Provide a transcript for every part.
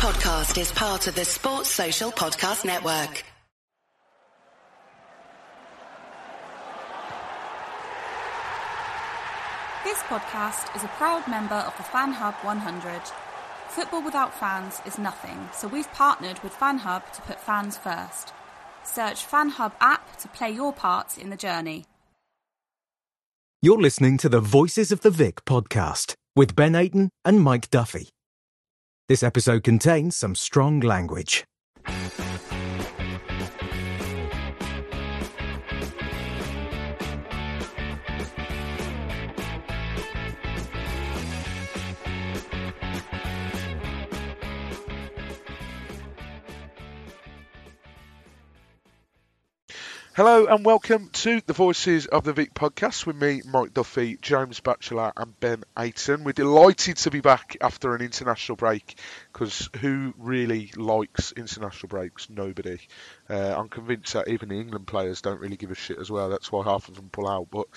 podcast is part of the Sports Social Podcast Network. This podcast is a proud member of the Fan Hub 100. Football without fans is nothing, so we've partnered with Fan Hub to put fans first. Search Fan Hub app to play your part in the journey. You're listening to the Voices of the Vic podcast with Ben Aiton and Mike Duffy. This episode contains some strong language. Hello and welcome to the Voices of the Vic podcast with me, Mike Duffy, James Batchelor, and Ben Aiton. We're delighted to be back after an international break because who really likes international breaks? Nobody. Uh, I'm convinced that even the England players don't really give a shit as well. That's why half of them pull out. But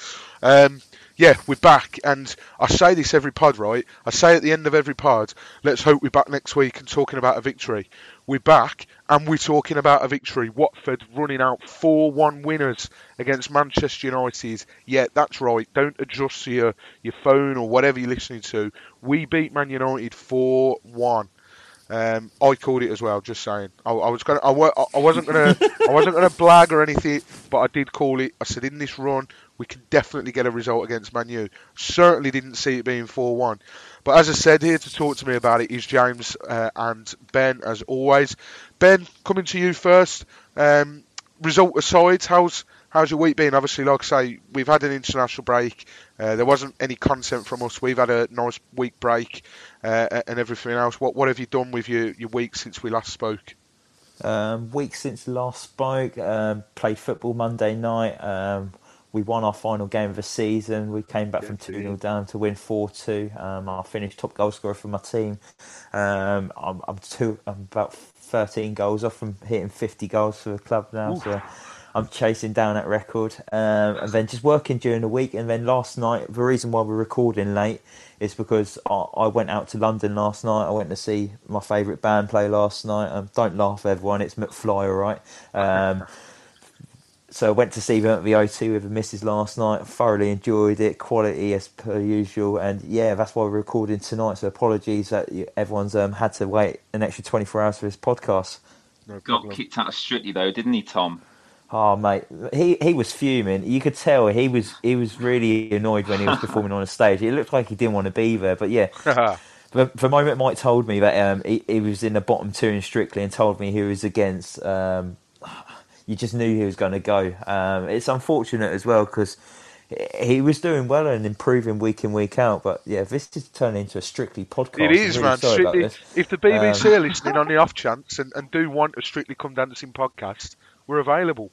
um, yeah, we're back, and I say this every pod, right? I say at the end of every pod, let's hope we're back next week and talking about a victory. We're back, and we're talking about a victory. Watford running out 4 1 winners against Manchester United. Yeah, that's right. Don't adjust your, your phone or whatever you're listening to. We beat Man United 4 1. Um, I called it as well. Just saying. I, I was gonna. I, I wasn't gonna. I wasn't gonna blag or anything, but I did call it. I said in this run we can definitely get a result against Man U. Certainly didn't see it being four one. But as I said, here to talk to me about it is James uh, and Ben, as always. Ben, coming to you first. Um, result aside, how's how's your week been? Obviously, like I say, we've had an international break. Uh, there wasn't any content from us. We've had a nice week break uh, and everything else. What what have you done with your, your week since we last spoke? Um, week since last spoke, um, played football Monday night. Um, we won our final game of the season. We came back from 2 0 down to win 4 2. Um, I finished top goal scorer for my team. Um, I'm, I'm, two, I'm about 13 goals off from hitting 50 goals for the club now. So I'm chasing down that record. Um, and then just working during the week. And then last night, the reason why we're recording late is because I, I went out to London last night. I went to see my favourite band play last night. Um, don't laugh, everyone. It's McFly, all right? So I went to see them at the O2 with the missus last night. Thoroughly enjoyed it, quality as per usual, and yeah, that's why we're recording tonight. So apologies that everyone's um, had to wait an extra 24 hours for this podcast. No Got kicked out of Strictly though, didn't he, Tom? Oh mate, he he was fuming. You could tell he was he was really annoyed when he was performing on the stage. It looked like he didn't want to be there, but yeah. The, the moment Mike told me that um, he, he was in the bottom two in Strictly and told me he was against, um, you just knew he was going to go. Um, it's unfortunate as well because he was doing well and improving week in week out. But yeah, this is turning into a Strictly podcast. It is, really man. Strictly, if the BBC Um, are listening on the off chance and, and do want a Strictly Come Dancing podcast, we're available.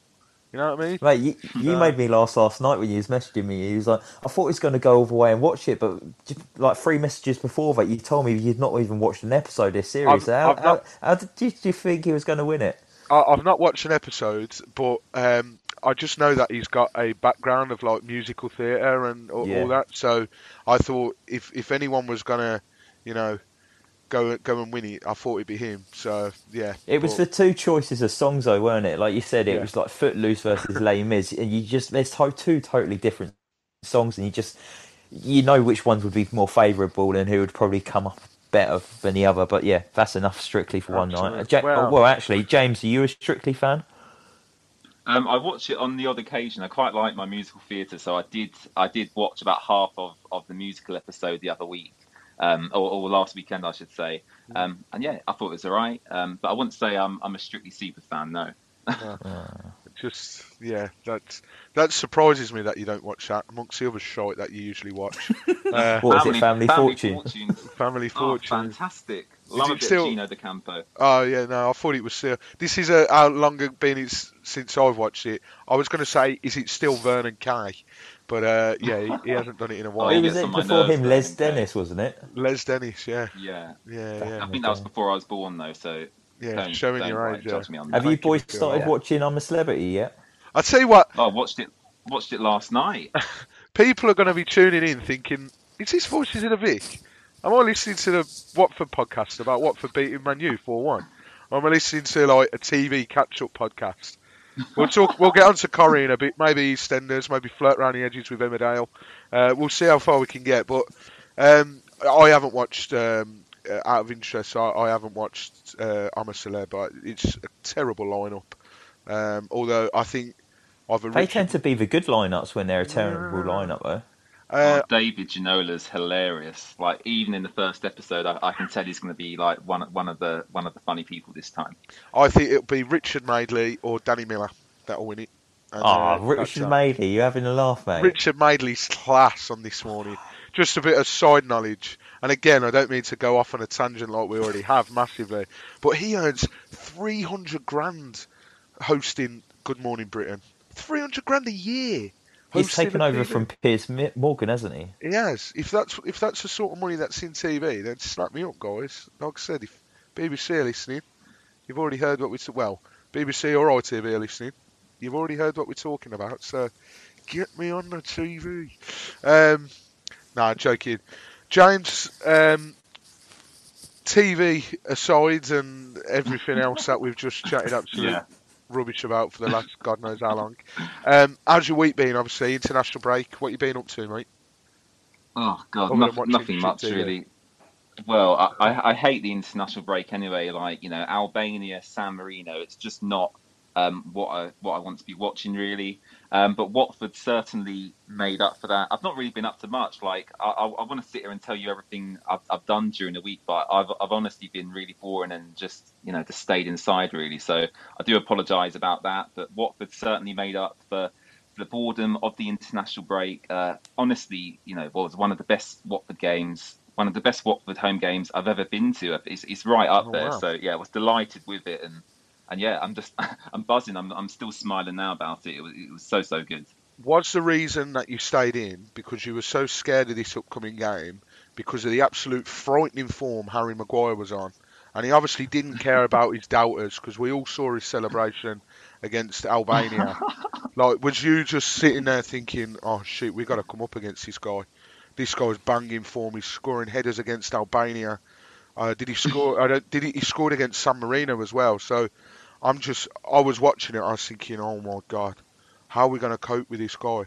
You know what I mean? Mate, you, you made me laugh last night when you was messaging me. He was like, I thought he was going to go all the way and watch it, but just, like three messages before that, you told me you'd not even watched an episode of this series. I've- So how, I've not- how, how did you, did you think he was going to win it? I, I've not watched an episode, but um, I just know that he's got a background of like musical theatre and all, Yeah. all that. So I thought if if anyone was gonna, you know, go go and win it, I thought it'd be him. So yeah, It was the two choices of songs, though, weren't it? Like you said, it Yeah. was like Footloose versus Les Mis, and you just there's two totally different songs, and you just you know which ones would be more favourable and who would probably come up better than the other. But yeah, that's enough strictly for one night. Ja- Well- well, actually, James, are you a strictly fan? Um, I watch it on the odd occasion. I quite like my musical theatre, so I did. I did watch about half of, of the musical episode the other week, um, or, or last weekend, I should say. Um, and yeah, I thought it was alright. Um, but I wouldn't say I'm I'm a strictly super fan. No. just yeah, that that surprises me that you don't watch that amongst the other shite that you usually watch. Uh, What is it, Family Fortune? Fortunes. Family Oh, Fortune. fantastic! Love it still- of Gino D'Acampo. Oh yeah, no, I thought it was still. This is a, how long been it's, since I've watched it. I was going to say, is it still Vernon Kay? But uh, yeah, he, he hasn't done it in a Oh, while. Who he was it before him? Les Dennis, wasn't it? Les Dennis, yeah, Yeah, yeah, I think that was before I was born though. So yeah. don't, showing don't, your age. Yeah. judge me on Have you boys started Yeah. watching I'm a Celebrity yet? I tell you what, Oh, I watched it. Watched it last night. people are going to be tuning in thinking, is this Voices in a Vic? I'm I listening to the Watford podcast about Watford beating Man U four one? I'm listening to like a TV catch up podcast? We'll talk. We'll get on to Corrie in a bit. Maybe EastEnders. Maybe flirt around the edges with Emmerdale. Uh, we'll see how far we can get. But um, I haven't watched. Um, uh, out of interest, I, I haven't watched uh, I'm a Celeb, but it's a terrible lineup. Um, although I think either They Richard, tend to be the good lineups when they're a terrible lineup, though. uh, oh, David Ginola's hilarious. Like even in the first episode, I, I can tell he's going to be like one one of the one of the funny people this time. I think it'll be Richard Madeley or Danny Miller that'll win it. And, Oh, uh, Richard. Madeley, you having a laugh, mate? Richard Madeley's class on this morning. Just a bit of side knowledge. And again, I don't mean to go off on a tangent like we already have massively, but he earns 300 grand hosting Good Morning Britain. 300 grand a year. He's taken over from Piers Morgan, hasn't he? He has. If that's if that's the sort of money that's in TV, then slap me up, guys. Like I said, if BBC are listening, you've already heard what we t- well, BBC or ITV are listening. You've already heard what we're talking about, so get me on the TV. Um, nah, joking. James, um, TV aside and everything else that we've just chatted absolute Yeah. rubbish about for the last God knows how long. Um, how's your week been? Obviously, international break. What you been up to, mate? Oh God, nothing much TV. really. Well, I, I, I hate the international break anyway. Like you know, Albania, San Marino. It's just not um, what I what I want to be watching really. Um, but Watford certainly made up for that. I've not really been up to much. Like I, I, I want to sit here and tell you everything I've, I've done during the week, but I've I've honestly been really boring and just you know just stayed inside really. So I do apologise about that. But Watford certainly made up for the boredom of the international break. Uh, honestly, you know, was one of the best Watford games, one of the best Watford home games I've ever been to. It's, it's right up Oh, there. wow. So yeah, I was delighted with it, and and yeah, I'm just I'm buzzing. I'm I'm still smiling now about it. It was it was so so good. Was the reason that you stayed in because you were so scared of this upcoming game because of the absolute frightening form Harry Maguire was on? And he obviously didn't care about his doubters because we all saw his celebration against Albania. like, was you just sitting there thinking, oh shit, we got to come up against this guy? This guy's banging form. He's scoring headers against Albania. Uh, did he score? I don't, did he? He scored against San Marino as well. So I'm just, I was watching it. I was thinking, oh my god, how are we going to cope with this guy?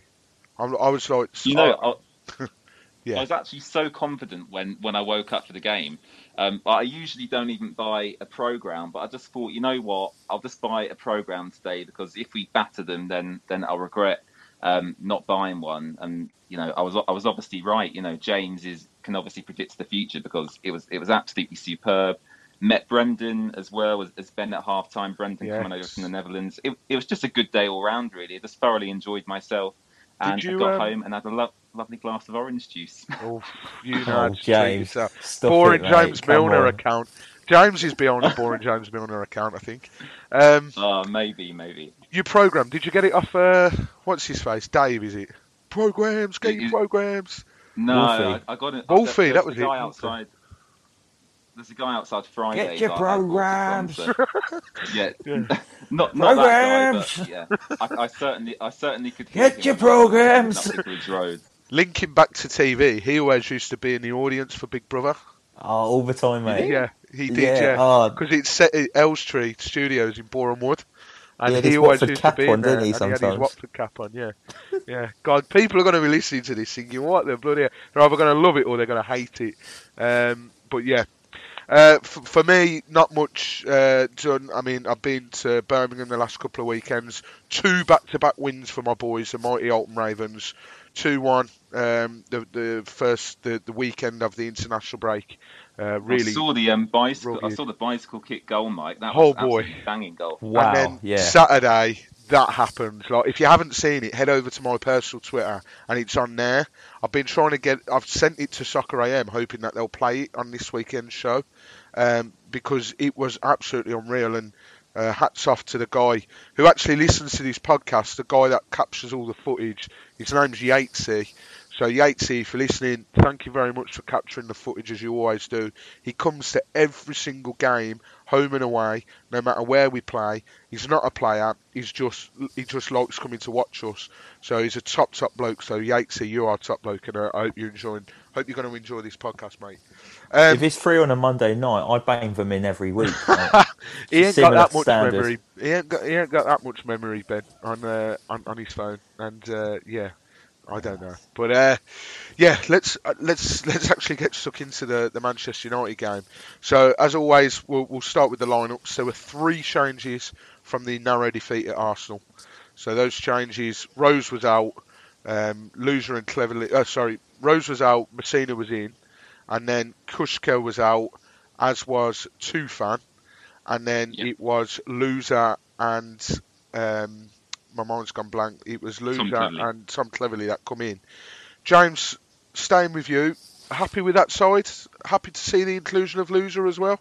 I'm, I was like, You know, I- Yeah. I was actually so confident when, when I woke up for the game. Um, I usually don't even buy a program, but I just thought, you know what, I'll just buy a program today because if we batter them, then then I'll regret um, not buying one. And you know, I was I was obviously right. You know, James is can obviously predict the future because it was it was absolutely superb. Met Brendan as well as, as Ben at half time. Brendan coming over from the Netherlands. It, it was just a good day all round, really. I just thoroughly enjoyed myself. And you, I got um, home and had a lo- lovely glass of orange juice. oh, you know, Oh, how to treat James, Boring it, James come Milner on. account. James is beyond a boring James Milner account, I think. Um, Oh, maybe, maybe. your program, did you get it off? Uh, what's his face? Dave, is it? Programs, get It your is- programs. No, Wolfie. I, I got it. Wolfie, there's that a was guy it, outside. There's a guy outside Friday. Get your that programs. it from, so- yeah, Yeah. not not that guy, Programs. but yeah, I, I certainly, I certainly could. hear Get him your when I was programs. walking Road. Linking back to TV, he always used to be in the audience for Big Brother. Oh, all the time, mate. Yeah, he did, Yeah, yeah. oh. Because it's set at Elstree Studios in Boreham Wood. And He had he always Watford used cap to be on, there, didn't he, and he had his sometimes? Watford cap on, yeah. yeah. God, people are going to be listening to this thinking, what the bloody... They're either going to love it or they're going to hate it. Um, but yeah. Uh, f- for me, not much uh, done. I mean, I've been to Birmingham the last couple of weekends. Two back-to-back wins for my boys, the mighty Alton Ravens. Two-one. Um, the the first the, the weekend of the international break. Uh, really, I saw the um, bicycle. I saw the bicycle kick goal, Mike. That Oh, was boy. banging goal. Wow. and then yeah. Saturday, that happened. Like, if you haven't seen it, head over to my personal Twitter, and it's on there. I've been trying to get. I've sent it to Soccer AM, hoping that they'll play it on this weekend's show, um, because it was absolutely unreal. And uh, hats off to the guy who actually listens to this podcast, the guy that captures all the footage. His name's Yatesy. So Yatesy, you're listening, thank you very much for capturing the footage as you always do. He comes to every single game, home and away, no matter where we play. He's not a player. He's just he just likes coming to watch us. So he's a top top bloke. So Yatesy, you are a top bloke, and I hope you're enjoying. Hope you're going to enjoy this podcast, mate. Um, if it's free on a Monday night, I bang them in every week. he ain't got that much standard. memory. He ain't got he ain't got that much memory, Ben, on uh, on, on his phone. And uh, yeah, I don't know, but uh, yeah, let's uh, let's let's actually get stuck into the, the Manchester United game. So as always, we'll, we'll start with the lineups. There were three changes from the narrow defeat at Arsenal. So those changes: Rose was out, um, Louza and Cleverley. Uh, sorry, Rose was out, Masina was in, and then Kucka was out, as was Tufan, and then yep. it was Louza and um, my mind's gone blank. It was Louza and Tom Cleverley that come in. James, staying with you, happy with that side? Happy to see the inclusion of Louza as well?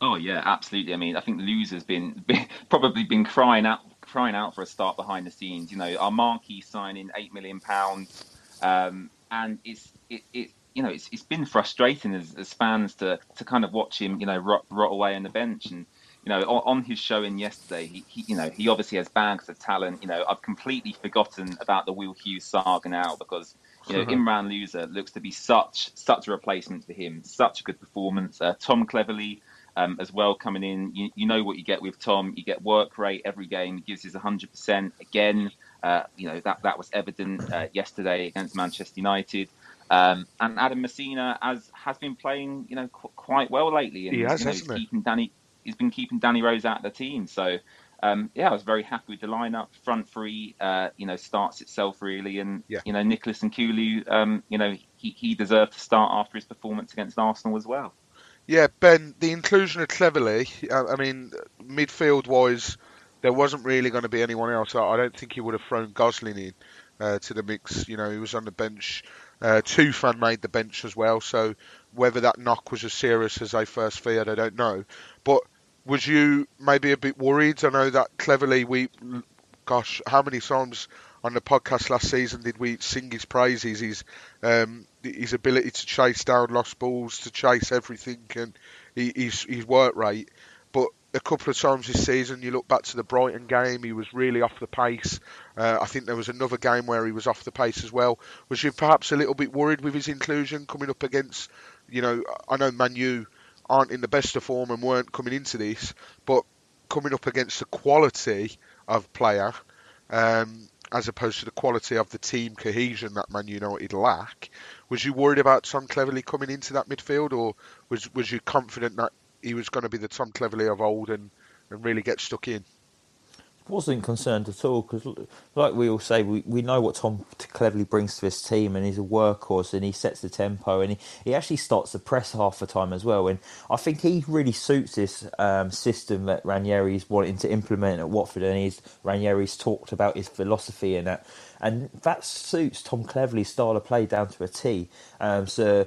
Oh yeah, absolutely. I mean, I think Louza's been, been probably been crying out crying out for a start behind the scenes. You know, our marquee signing eight million pounds, um, and it's it, it you know it's it's been frustrating as, as fans to to kind of watch him you know rot, rot away on the bench and you know, on, on his showing yesterday, he, he, you know, he obviously has bags of talent. You know, I've completely forgotten about the Will Hughes saga now because you know, Imran Louza looks to be such such a replacement for him. Such a good performance. Uh, Tom Cleverley um, as well coming in. You, you, know what you get with Tom. You get work rate every game. He gives his 100% again. Uh, you know that that was evident uh, yesterday against Manchester United. Um, and Adam Masina has has been playing, you know, qu- quite well lately. And, he has, you know, hasn't keeping Danny he's been keeping Danny Rose out of the team. So um, yeah, I was very happy with the lineup. Front three, uh, you know, starts itself really, and yeah. you know, Nicolas Nkoulou, um, you know, he he deserved to start after his performance against Arsenal as well. Yeah, Ben, the inclusion of Cleverley, I, mean, midfield wise, there wasn't really going to be anyone else. I, I don't think he would have thrown Gosling in uh, to the mix. You know, he was on the bench. Uh, Tufan made the bench as well, so whether that knock was as serious as they first feared, I don't know. But was you maybe a bit worried? I know that Cleverley we, gosh, how many times on the podcast last season did we sing his praises? His um, his ability to chase down lost balls, to chase everything, and his his work rate. But a couple of times this season, you look back to the Brighton game, he was really off the pace. Uh, I think there was another game where he was off the pace as well. Was you perhaps a little bit worried with his inclusion coming up against, you know, I know Manu aren't in the best of form and weren't coming into this, but coming up against the quality of player, um, as opposed to the quality of the team cohesion that Man United lack, was you worried about Tom Cleverley coming into that midfield, or was was you confident that he was going to be the Tom Cleverley of old and, and really get stuck in? Wasn't concerned at all because, like we all say, we, we know what Tom Cleverley brings to this team, and he's a workhorse, and he sets the tempo, and he, he actually starts the press half the time as well. And I think he really suits this um, system that Ranieri's wanting to implement at Watford, and he's Ranieri's talked about his philosophy and that, and that suits Tom Cleverley's style of play down to a T. Um, so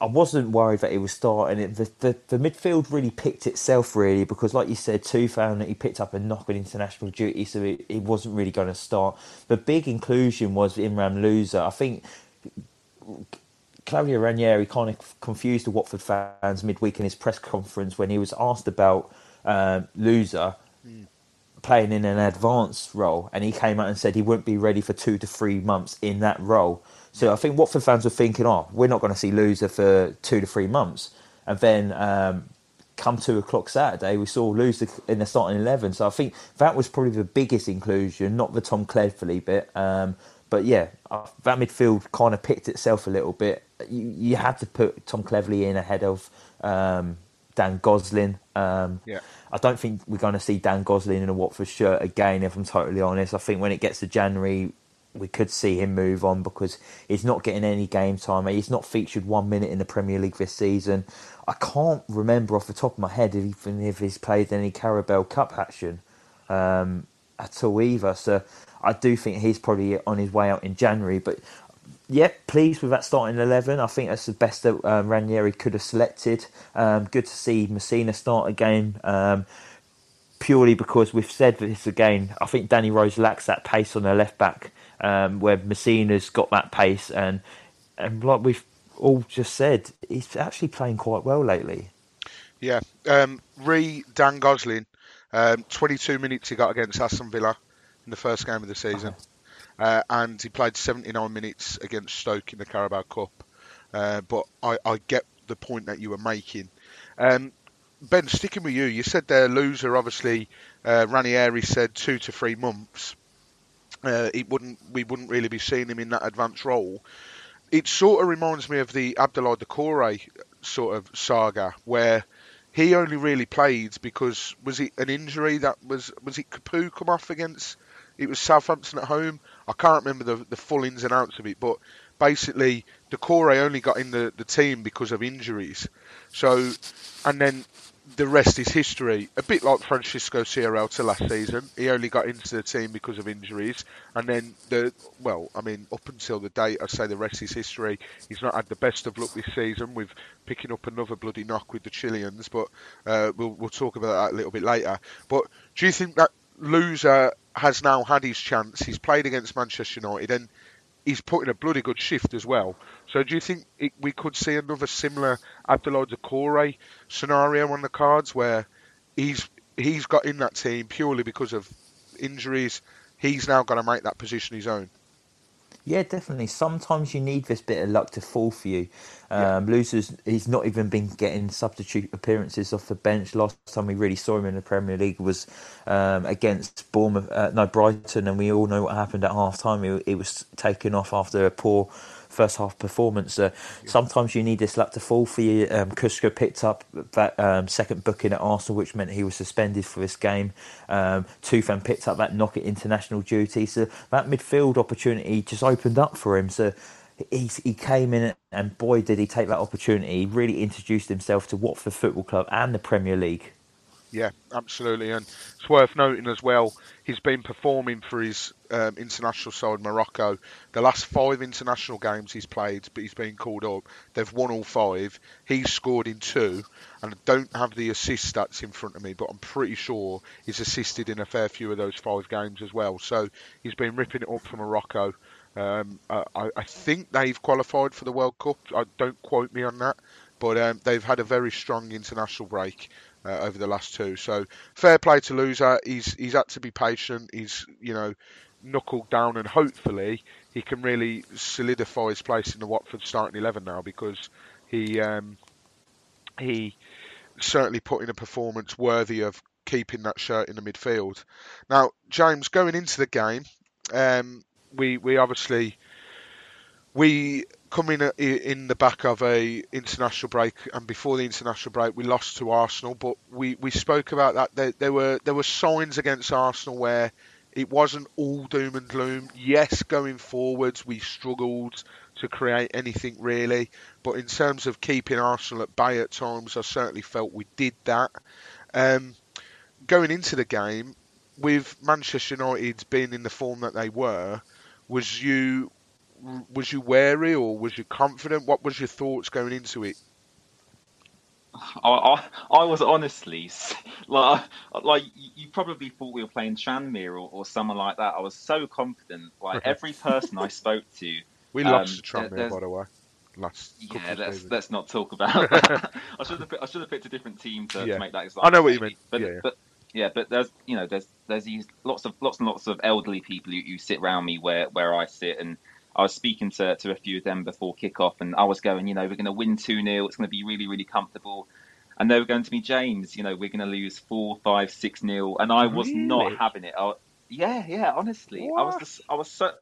I wasn't worried that he was starting it. The, the, the midfield really picked itself really because, like you said, Tufan that he picked up a knock on international duty, so he, he wasn't really going to start. The big inclusion was Imran Louza. I think Claudio Ranieri kind of confused the Watford fans midweek in his press conference when he was asked about um, Louza. Mm playing in an advanced role, and he came out and said he wouldn't be ready for two to three months in that role. So I think Watford fans were thinking, oh, we're not going to see Louza for two to three months. And then um, come two o'clock Saturday, we saw Louza in the starting 11. So I think that was probably the biggest inclusion, not the Tom Cleverley bit. Um, but yeah, that midfield kind of picked itself a little bit. You, you had to put Tom Cleverley in ahead of um, Dan Gosling. Um, yeah. I don't think we're going to see Dan Gosling in a Watford shirt again, if I'm totally honest. I think when it gets to January, we could see him move on because he's not getting any game time. He's not featured one minute in the Premier League this season. I can't remember off the top of my head even if he's played any Carabao Cup action um, at all either. So I do think he's probably on his way out in January. But yeah, pleased with that starting eleven. I think that's the best that um, Ranieri could have selected. Um, good to see Masina start again. Um, purely because we've said this again. I think Danny Rose lacks that pace on the left back um, where Masina's got that pace, and and like we've all just said, he's actually playing quite well lately. Yeah, um, re Dan Gosling, um, 22 minutes he got against Aston Villa in the first game of the season, uh, and he played 79 minutes against Stoke in the Carabao Cup. Uh, but I, I, get the point that you were making. Um, ben, sticking with you, you said their Louza. Obviously, uh, Ranieri said two to three months. Uh, it wouldn't, we wouldn't really be seeing him in that advanced role. It sort of reminds me of the Abdoulaye Doucouré sort of saga, where he only really played because was it an injury that was was it Capoue come off against? It was Southampton at home. I can't remember the the full ins and outs of it, but basically Doucouré only got in the, the team because of injuries. So, and then the rest is history. A bit like Francisco Sierralta last season, he only got into the team because of injuries, and then the well, I mean, up until the date, I'd say the rest is history. He's not had the best of luck this season with picking up another bloody knock with the Chileans, but uh, we'll we'll talk about that a little bit later. But do you think that Louza has now had his chance? He's played against Manchester United and he's putting a bloody good shift as well. So do you think it, we could see another similar Abdoulaye Doucouré scenario on the cards where he's he's got in that team purely because of injuries? He's now got to make that position his own. Yeah, definitely. Sometimes you need this bit of luck to fall for you. Um, yeah. Louza's, he's not even been getting substitute appearances off the bench. Last time we really saw him in the Premier League was um, against Bournemouth, uh, no Brighton, and we all know what happened at half time. He, he was taken off after a poor first half performance. Uh. Sometimes you need this luck to fall for you. Um, picked up that um, second booking at Arsenal, which meant he was suspended for this game. Um, Tufan picked up that knock at international duty. So that midfield opportunity just opened up for him. So he, he came in and boy did he take that opportunity. He really introduced himself to Watford Football Club and the Premier League. Yeah, absolutely, and it's worth noting as well. He's been performing for his um, international side, Morocco. The last five international games he's played, but he's been called up. They've won all five. He's scored in two, and I don't have the assist stats in front of me, but I'm pretty sure he's assisted in a fair few of those five games as well. So he's been ripping it up for Morocco. Um, I, I, think they've qualified for the World Cup. I don't quote me on that, but um, they've had a very strong international break uh, over the last two. So fair play to Louza. He's he's had to be patient. He's you know knuckled down, and hopefully he can really solidify his place in the Watford starting eleven now because he um, he certainly put in a performance worthy of keeping that shirt in the midfield. Now, James, going into the game, um, we we obviously we come in in the back of a international break, and before the international break, we lost to Arsenal. But we, we spoke about that. There, there were there were signs against Arsenal where it wasn't all doom and gloom. Yes, going forwards, we struggled to create anything really, but in terms of keeping Arsenal at bay at times, I certainly felt we did that. Um, going into the game, with Manchester United being in the form that they were, was you was you wary or was you confident? What was your thoughts going into it? I, I, I was honestly like like you probably thought we were playing Tranmere or, or someone like that. I was so confident. Like every person I spoke to, we um, lost to Tranmere by the way. Last yeah, let's let's not talk about that. I should have I should have picked a different team to, yeah. to make that example. I know what you mean. But, yeah, yeah. but yeah, but there's you know there's there's these lots of lots and lots of elderly people who, who sit around me where where I sit and I was speaking to, to a few of them before kickoff, and I was going, you know, we're going to win 2 0. It's going to be really, really comfortable. And they were going to me, James, you know, we're going to lose 4 5 6 0. And I was really? not having it. I, yeah, yeah, honestly. What? I was just, I was so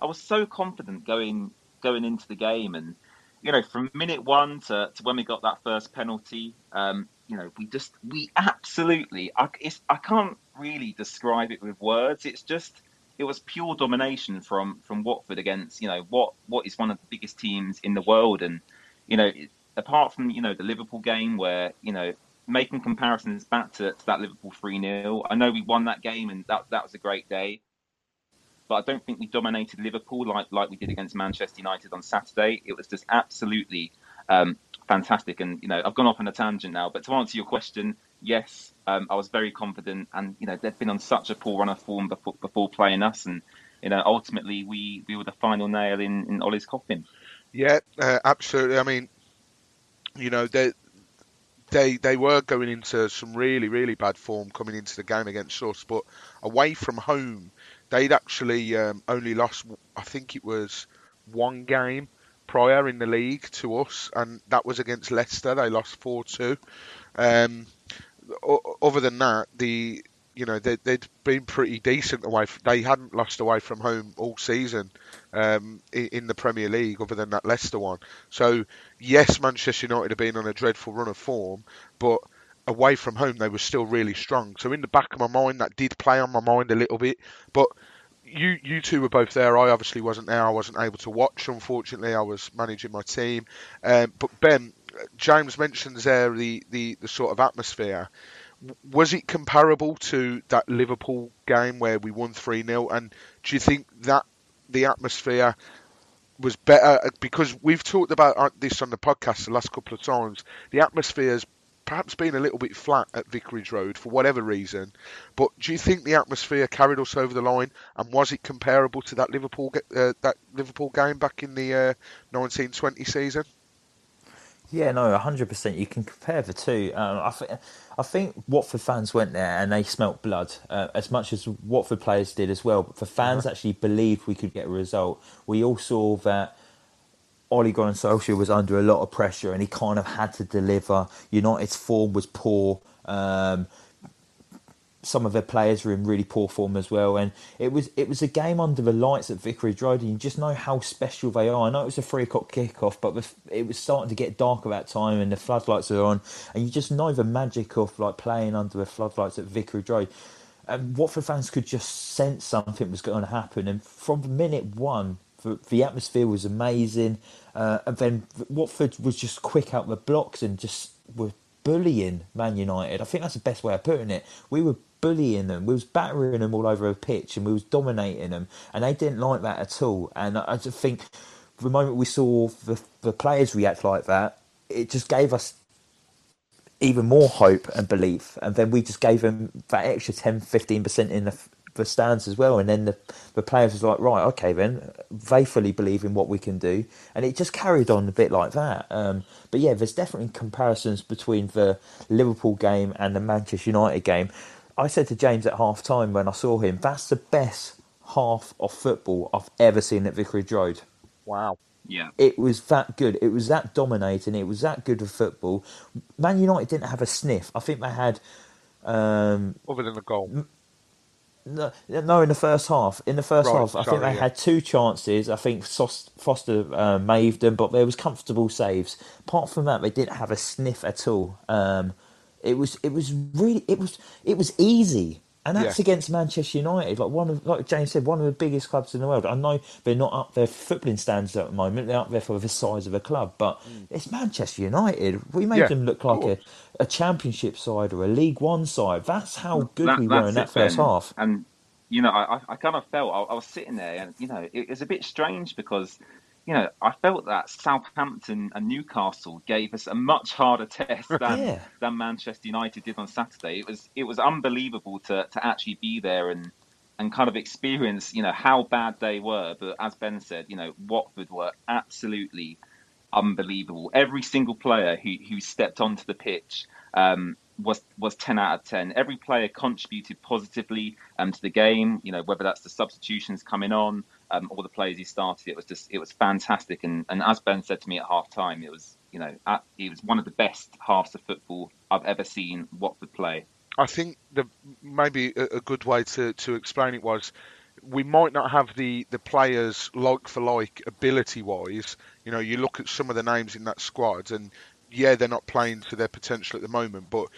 I was so confident going going into the game. And, you know, from minute one to, to when we got that first penalty, um, you know, we just, we absolutely, I, I can't really describe it with words. It's just, it was pure domination from from Watford against you know what what is one of the biggest teams in the world, and you know apart from you know the Liverpool game where you know making comparisons back to, to that Liverpool three 0 I know we won that game and that that was a great day, but I don't think we dominated Liverpool like like we did against Manchester United on Saturday. It was just absolutely um, fantastic, and you know I've gone off on a tangent now, but to answer your question, yes, um, I was very confident, and you know they've been on such a poor run of form before, before playing us, and you know, ultimately we, we were the final nail in, in Ole's coffin. Yeah, uh, absolutely. I mean, you know, they they they were going into some really really bad form coming into the game against us, but away from home, they'd actually um, only lost. I think it was one game prior in the league to us, and that was against Leicester. They lost four two. Um, other than that, the you know they, had been pretty decent away. They hadn't lost away from home all season um, in, in, the Premier League, other than that Leicester one. So yes, Manchester United have been on a dreadful run of form, but away from home they were still really strong. So in the back of my mind, that did play on my mind a little bit. But you you two were both there. I obviously wasn't there. I wasn't able to watch. Unfortunately, I was managing my team. Um, but Ben, James mentions there the, the, the sort of atmosphere was it comparable to that Liverpool game where we won 3 0? And do you think that the atmosphere was better? Because we've talked about uh, this on the podcast the last couple of times. The atmosphere's perhaps been a little bit flat at Vicarage Road for whatever reason. But do you think the atmosphere carried us over the line? And was it comparable to that Liverpool uh, that Liverpool game back in the uh, 1920 season? Yeah, no, hundred percent. You can compare the two. Um, I, th- I think Watford fans went there and they smelt blood uh, as much as Watford players did as well. But the fans uh-huh. actually believed we could get a result. We all saw that Ole Gunnar Solskjaer was under a lot of pressure and he kind of had to deliver. United's form was poor. Um, some of their players were in really poor form as well, and it was it was a game under the lights at Vicarage Road, and you just know how special they are. I know it was a three o'clock kickoff, but it was starting to get dark at that time, and the floodlights are on, and you just know the magic of like playing under the floodlights at Vicarage Road. And Watford fans could just sense something was going to happen, and from minute one, the, the atmosphere was amazing, uh, and then Watford was just quick out the blocks and just were bullying Man United. I think that's the best way of putting it. We were bullying them. We was battering them all over a pitch, and we was dominating them, and they didn't like that at all. And I just think the moment we saw the, the players react like that, it just gave us even more hope and belief. And then we just gave them that extra 10, 15% in the, the stands as well. And then the, the players was like, right, okay, then they fully believe in what we can do. And it just carried on a bit like that. Um, but yeah, there's definitely comparisons between the Liverpool game and the Manchester United game. I said to James at half time when I saw him, that's the best half of football I've ever seen at Vicarage Road. Wow. Yeah. It was that good. It was that dominating. It was that good of football. Man United didn't have a sniff. I think they had. Um, Other than the goal. No, no, in the first half. In the first right, half, I think they yeah. had two chances. I think Foster uh, maved them, but there was comfortable saves. Apart from that, they didn't have a sniff at all. Um, it was it was really it was it was easy. And that's yeah. against Manchester United, like one of like James said, one of the biggest clubs in the world. I know they're not up there footballing standards at the moment; they're up there for the size of a club. But mm. it's Manchester United. We made yeah, them look like a, a Championship side or a League One side. That's how good that, we were in that first ben. half. And you know, I, I kind of felt I, I was sitting there, and you know, it, it was a bit strange because you know, I felt that Southampton and Newcastle gave us a much harder test than, yeah. than Manchester United did on Saturday. It was it was unbelievable to, to actually be there and and kind of experience, you know, how bad they were. But as Ben said, you know, Watford were absolutely unbelievable. Every single player who, who stepped onto the pitch um, was was 10 out of 10. Every player contributed positively um, to the game, you know, whether that's the substitutions coming on, um, all the players he started. It was just it was fantastic. And, and as Ben said to me at half time, it was you know at, it was one of the best halves of football I've ever seen Watford play. I think the maybe a, a good way to, to explain it was we might not have the, the players like for like ability wise. You know, you look at some of the names in that squad, and yeah, they're not playing to their potential at the moment, but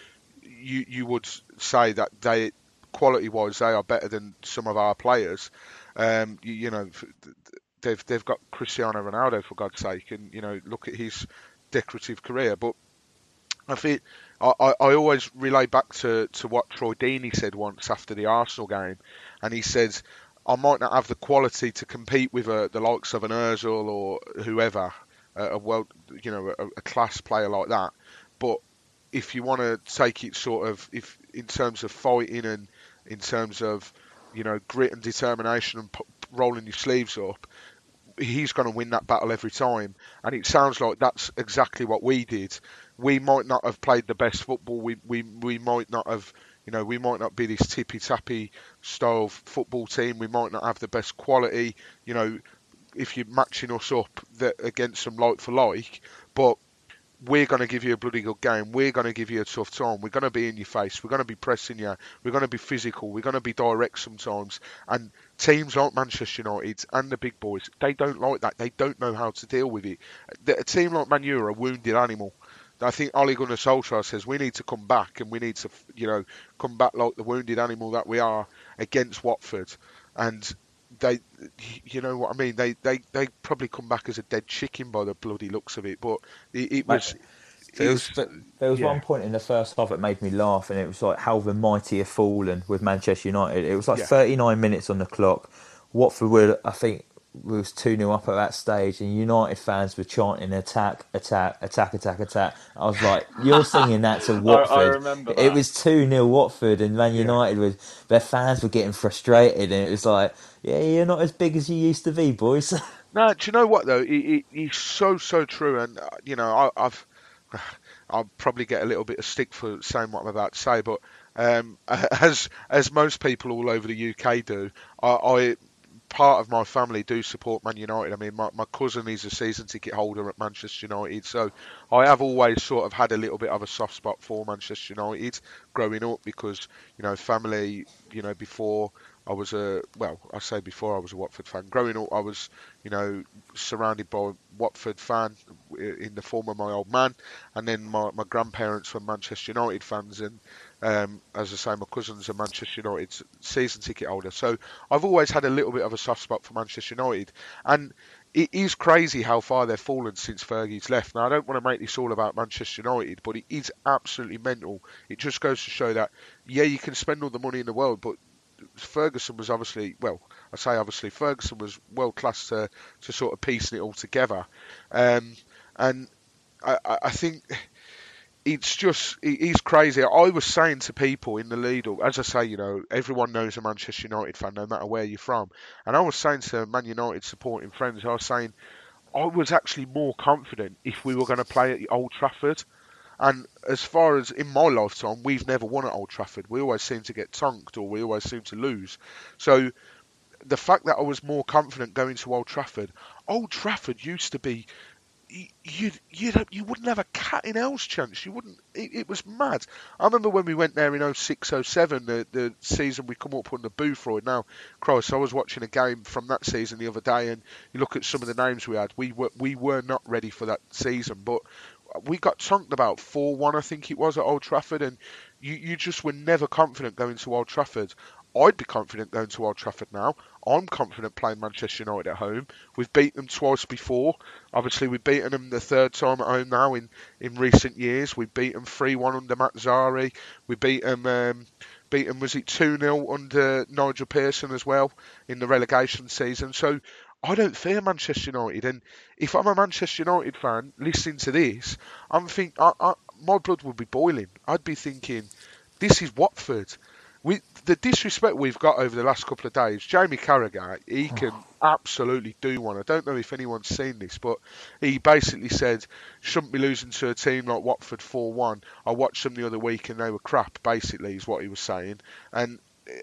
you you would say that they quality wise they are better than some of our players. Um, you, you, know, they've they've got Cristiano Ronaldo for God's sake, and you know, look at his decorative career. But I think I, I, always relay back to, to what Troy Deeney said once after the Arsenal game, and he said, "I might not have the quality to compete with uh, the likes of an Özil or whoever, uh, a world, you know, a, a class player like that, but." If you want to take it sort of, if in terms of fighting and in terms of you know, grit and determination and rolling your sleeves up, he's going to win that battle every time. And it sounds like that's exactly what we did. We might not have played the best football. We we we might not have. You know, we might not be this tippy tappy style football team. We might not have the best quality. You know, if you're matching us up that against some like for like, but we're going to give you a bloody good game. We're going to give you a tough time. We're going to be in your face. We're going to be pressing you. We're going to be physical. We're going to be direct sometimes. And teams like Manchester United and the big boys, they don't like that. They don't know how to deal with it. A team like Man U are a wounded animal. I think Ole Gunnar Solskjaer says we need to come back and we need to, you know, come back like the wounded animal that we are against Watford. And they, you know what I mean. They, they, they probably come back as a dead chicken by the bloody looks of it. But it, it was. There was, there was yeah. one point in the first half that made me laugh, and it was like how the mighty have fallen with Manchester United. It was like yeah. 39 minutes on the clock. Watford were, I think, was 2 0 up at that stage, and United fans were chanting attack, attack, attack, attack, attack. I was like, You're singing that to Watford. I, I remember that. It was 2 0 Watford, and Man United yeah. was, their fans were getting frustrated, and it was like, yeah, you're not as big as you used to be, boys. no, do you know what though? It, it, it's so so true, and uh, you know I, have I'll probably get a little bit of stick for saying what I'm about to say, but um, as as most people all over the UK do, I, I part of my family do support Man United. I mean, my, my cousin is a season ticket holder at Manchester United, so I have always sort of had a little bit of a soft spot for Manchester United growing up because you know family, you know before I was a well, I say before I was a Watford fan. Growing up, I was you know surrounded by Watford fan in the form of my old man, and then my, my grandparents were Manchester United fans, and um, as I say, my cousin's a Manchester United season ticket holder. So I've always had a little bit of a soft spot for Manchester United, and it is crazy how far they've fallen since Fergie's left. Now I don't want to make this all about Manchester United, but it is absolutely mental. It just goes to show that yeah, you can spend all the money in the world, but Ferguson was obviously well. I say obviously Ferguson was world class to to sort of piecing it all together, um, and I, I think it's just it's crazy. I was saying to people in the lead up, as I say, you know, everyone knows a Manchester United fan, no matter where you're from. And I was saying to Man United supporting friends, I was saying I was actually more confident if we were going to play at the Old Trafford. And as far as in my lifetime, we've never won at Old Trafford. We always seem to get tonked or we always seem to lose. So the fact that I was more confident going to Old Trafford, Old Trafford used to be you you you wouldn't have a cat in hell's chance. You wouldn't. It, it, was mad. I remember when we went there in 06, 07, the the season we come up on the Boothroyd. Now, Christ, I was watching a game from that season the other day, and you look at some of the names we had. We were we were not ready for that season, but we got chunked about 4 1, I think it was, at Old Trafford, and you, you just were never confident going to Old Trafford. I'd be confident going to Old Trafford now. I'm confident playing Manchester United at home. We've beaten them twice before. Obviously, we've beaten them the third time at home now in, in recent years. We beat them 3 1 under Mazzarri. We beat them. Um, beat them, was it 2 0 under Nigel Pearson as well in the relegation season? So I don't fear Manchester United. And if I'm a Manchester United fan listening to this, I'm think I, I, my blood would be boiling. I'd be thinking, this is Watford we the disrespect we've got over the last couple of days. Jamie Carragher, he oh. can absolutely do one. I don't know if anyone's seen this, but he basically said shouldn't be losing to a team like Watford four one. I watched them the other week and they were crap. Basically, is what he was saying. And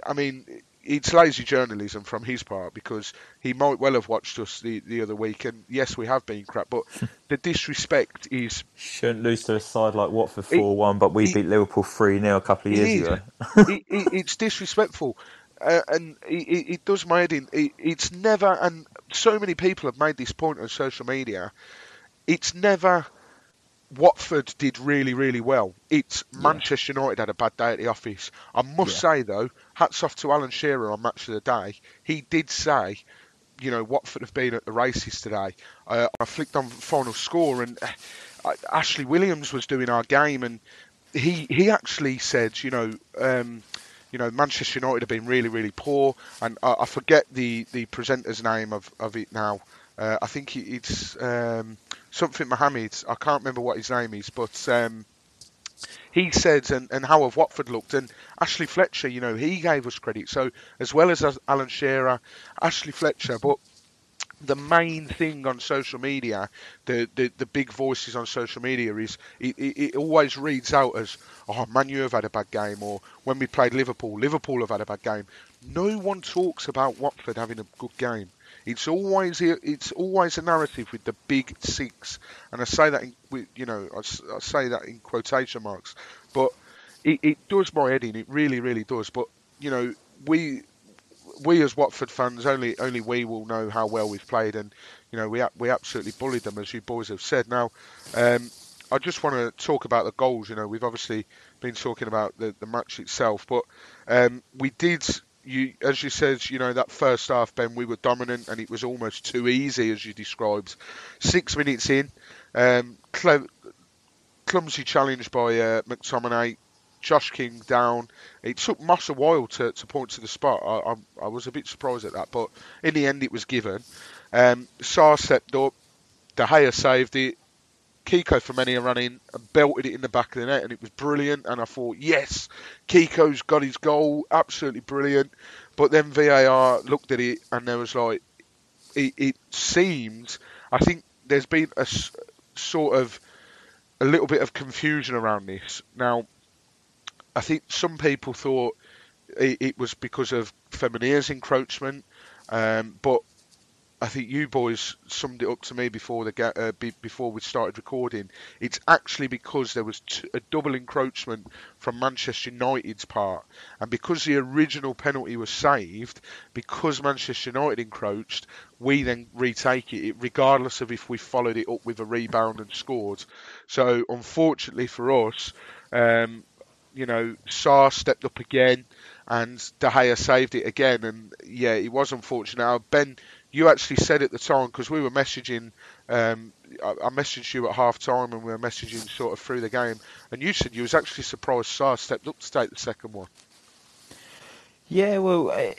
I mean, it's lazy journalism from his part because he might well have watched us the, the other week, and yes, we have been crap, but the disrespect is shouldn't lose to a side like Watford four one, but we it, beat Liverpool three 0 a couple of years ago. it, it's disrespectful. Uh, and it, it, does my head in. it's never, and so many people have made this point on social media. It's never Watford did really, really well. It's yeah. Manchester United had a bad day at the office. I must yeah. say though, hats off to Alan Shearer on Match of the Day. He did say, you know, Watford have been at the races today. Uh, I flicked on final score and uh, Ashley Williams was doing our game and he he actually said, you know. Um, you know, Manchester United have been really, really poor, and I, I forget the, the presenter's name of, of it now. Uh, I think it's um, something Mohammed. I can't remember what his name is, but um, he said, and, and how have Watford looked, and Ashley Fletcher, you know, he gave us credit. So as well as Alan Shearer, Ashley Fletcher, but the main thing on social media, the, the, the big voices on social media is it, it, it, always reads out as, oh, Man U have had a bad game, or when we played Liverpool, Liverpool have had a bad game. No one talks about Watford having a good game. It's always it's always a narrative with the big six, and I say that in, you know I, I say that in quotation marks, but it, it does my head in. It really, really does. But you know we we as Watford fans only only we will know how well we've played, and you know we we absolutely bullied them as you boys have said. Now, um, I just want to talk about the goals. You know, we've obviously been talking about the, the match itself, but um, we did. You, as you said, you know that first half, Ben, we were dominant, and it was almost too easy, as you described. Six minutes in, um, clumsy challenge by uh, McTominay Josh King down. It took Moss a while to, to point to the spot. I, I, I, was a bit surprised at that, but in the end it was given. Um, Sarr stepped up. De Gea saved it. Kiko Femenia ran in and belted it in the back of the net, and it was brilliant. And I thought, yes, Kiko's got his goal, absolutely brilliant. But then VAR looked at it, and there was like, it, it seemed, I think there's been a sort of a little bit of confusion around this. Now, I think some people thought it, it was because of Femenia's encroachment, um, but I think you boys summed it up to me before the uh, before we started recording. It's actually because there was t- a double encroachment from Manchester United's part, and because the original penalty was saved, because Manchester United encroached, we then retake it, regardless of if we followed it up with a rebound and scored. So unfortunately for us, um, you know, Sarr stepped up again and De Gea saved it again. And yeah, it was unfortunate. Ben, you actually said at the time because we were messaging. Um, I, I, messaged you at half time and we were messaging sort of through the game, and you said you was actually surprised Sarr stepped up to take the second one. Yeah, well,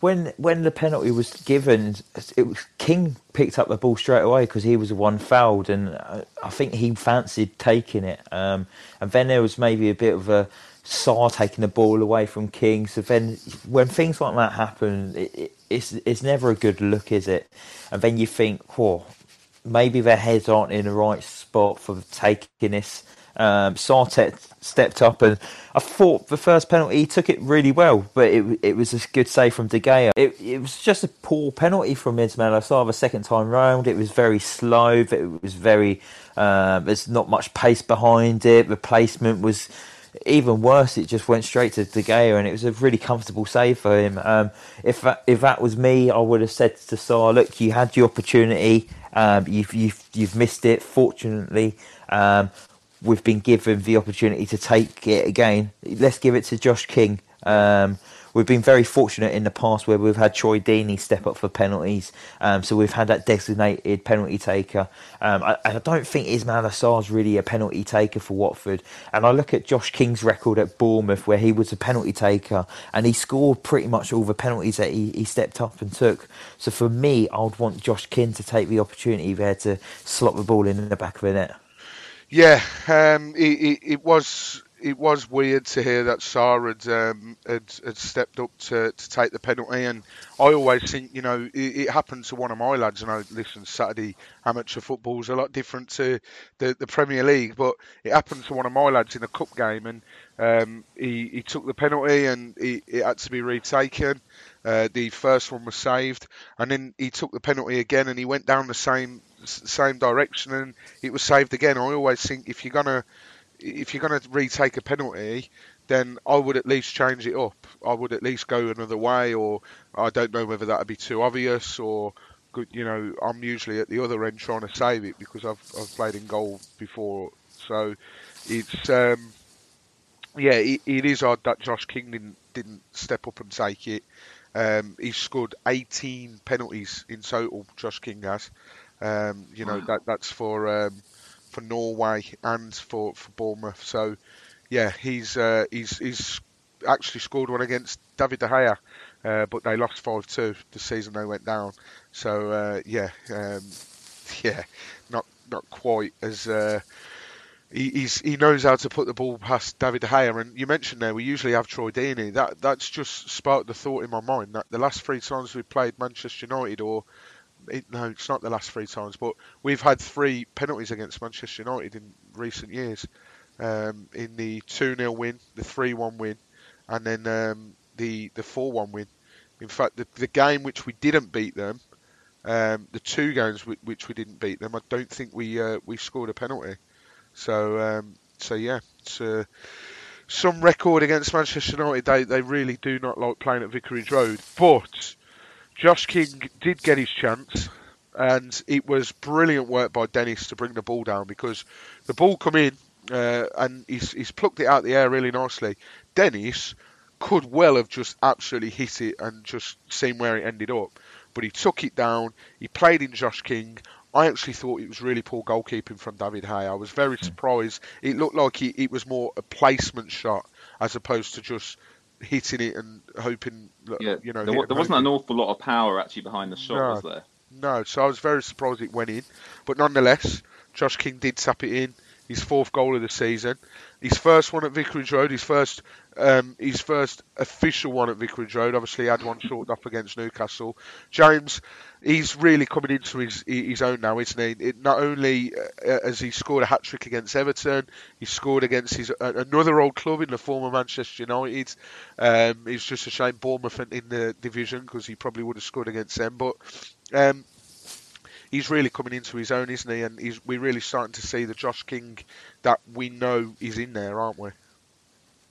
when when the penalty was given, it was King picked up the ball straight away because he was the one fouled, and I, I think he fancied taking it. Um, and then there was maybe a bit of a Sarr taking the ball away from King. So then, when things like that happen, it, it, it's it's never a good look, is it? And then you think, whoa, maybe their heads aren't in the right spot for taking this. Um, Sartek stepped up, and I thought the first penalty he took it really well, but it it was a good save from De Gea. It, it was just a poor penalty from Ismaila Sarr the second time round. It was very slow. It was very uh, there's not much pace behind it. The placement was even worse. It just went straight to De Gea, and it was a really comfortable save for him. Um, if that, if that was me, I would have said to Sarr, "Look, you had your opportunity. Um, you've you've you've missed it. Fortunately." Um, we've been given the opportunity to take it again. Let's give it to Josh King. We've been very fortunate in the past where we've had Troy Deeney step up for penalties. Um, so we've had that designated penalty taker. Um, I, I, don't think Ismaila Sarr's really a penalty taker for Watford. And I look at Josh King's record at Bournemouth where he was a penalty taker and he scored pretty much all the penalties that he, he stepped up and took. So for me, I would want Josh King to take the opportunity there to slot the ball in the back of the net. Yeah, um, it, it, it, was it was weird to hear that Sarr had, um, had, had stepped up to, to take the penalty, and I always think you know it, it, happened to one of my lads. And I listen, Saturday amateur football is a lot different to the, the Premier League, but it happened to one of my lads in a cup game, and um, he, he took the penalty and he, it had to be retaken. Uh, the first one was saved, and then he took the penalty again, and he went down the same same direction, and it was saved again. I always think if you're gonna if you're gonna retake a penalty, then I would at least change it up. I would at least go another way, or I don't know whether that would be too obvious, or you know, I'm usually at the other end trying to save it because I've I've played in goal before, so it's um, yeah, it, it is odd that Josh King didn't didn't step up and take it. Um, he's scored 18 penalties in total. Josh King has. Um, you know that that's for um, for Norway and for, for Bournemouth. So yeah, he's uh, he's he's actually scored one against David De Gea, uh, but they lost five two the season they went down. So uh, yeah, um, yeah, not not quite as uh, he, he knows how to put the ball past David De Gea. And you mentioned there we usually have Troy Deeney. That that's just sparked the thought in my mind that the last three times we played Manchester United, or it, no, it's not the last three times, but we've had three penalties against Manchester United in recent years. Um, in the two 0 win, the three one win, and then um, the the four one win. In fact, the, the game which we didn't beat them, um, the two games which we didn't beat them, I don't think we uh, we scored a penalty. So um, so yeah, uh, some record against Manchester United. They they really do not like playing at Vicarage Road, but Josh King did get his chance. And it was brilliant work by Dennis to bring the ball down because the ball come in uh, and he's, he's plucked it out the air really nicely. Dennis could well have just absolutely hit it and just seen where it ended up, but he took it down. He played in Josh King. I actually thought it was really poor goalkeeping from David Hay. I was very hmm. surprised. It looked like he, it was more a placement shot as opposed to just hitting it and hoping yeah, you know. There, there wasn't an awful lot of power actually behind the shot, no, was there? No, so I was very surprised it went in. But nonetheless, Josh King did tap it in. His fourth goal of the season. His first one at Vicarage Road. His first um, his first official one at Vicarage Road. Obviously, had one short up against Newcastle. James, he's really coming into his his own now, isn't he? It, not only uh, has he scored a hat trick against Everton, he scored against his uh, another old club in the former Manchester United. Um, it's just a shame Bournemouth in the division because he probably would have scored against them. But um, he's really coming into his own, isn't he? And he's, we're really starting to see the Josh King that we know is in there, aren't we?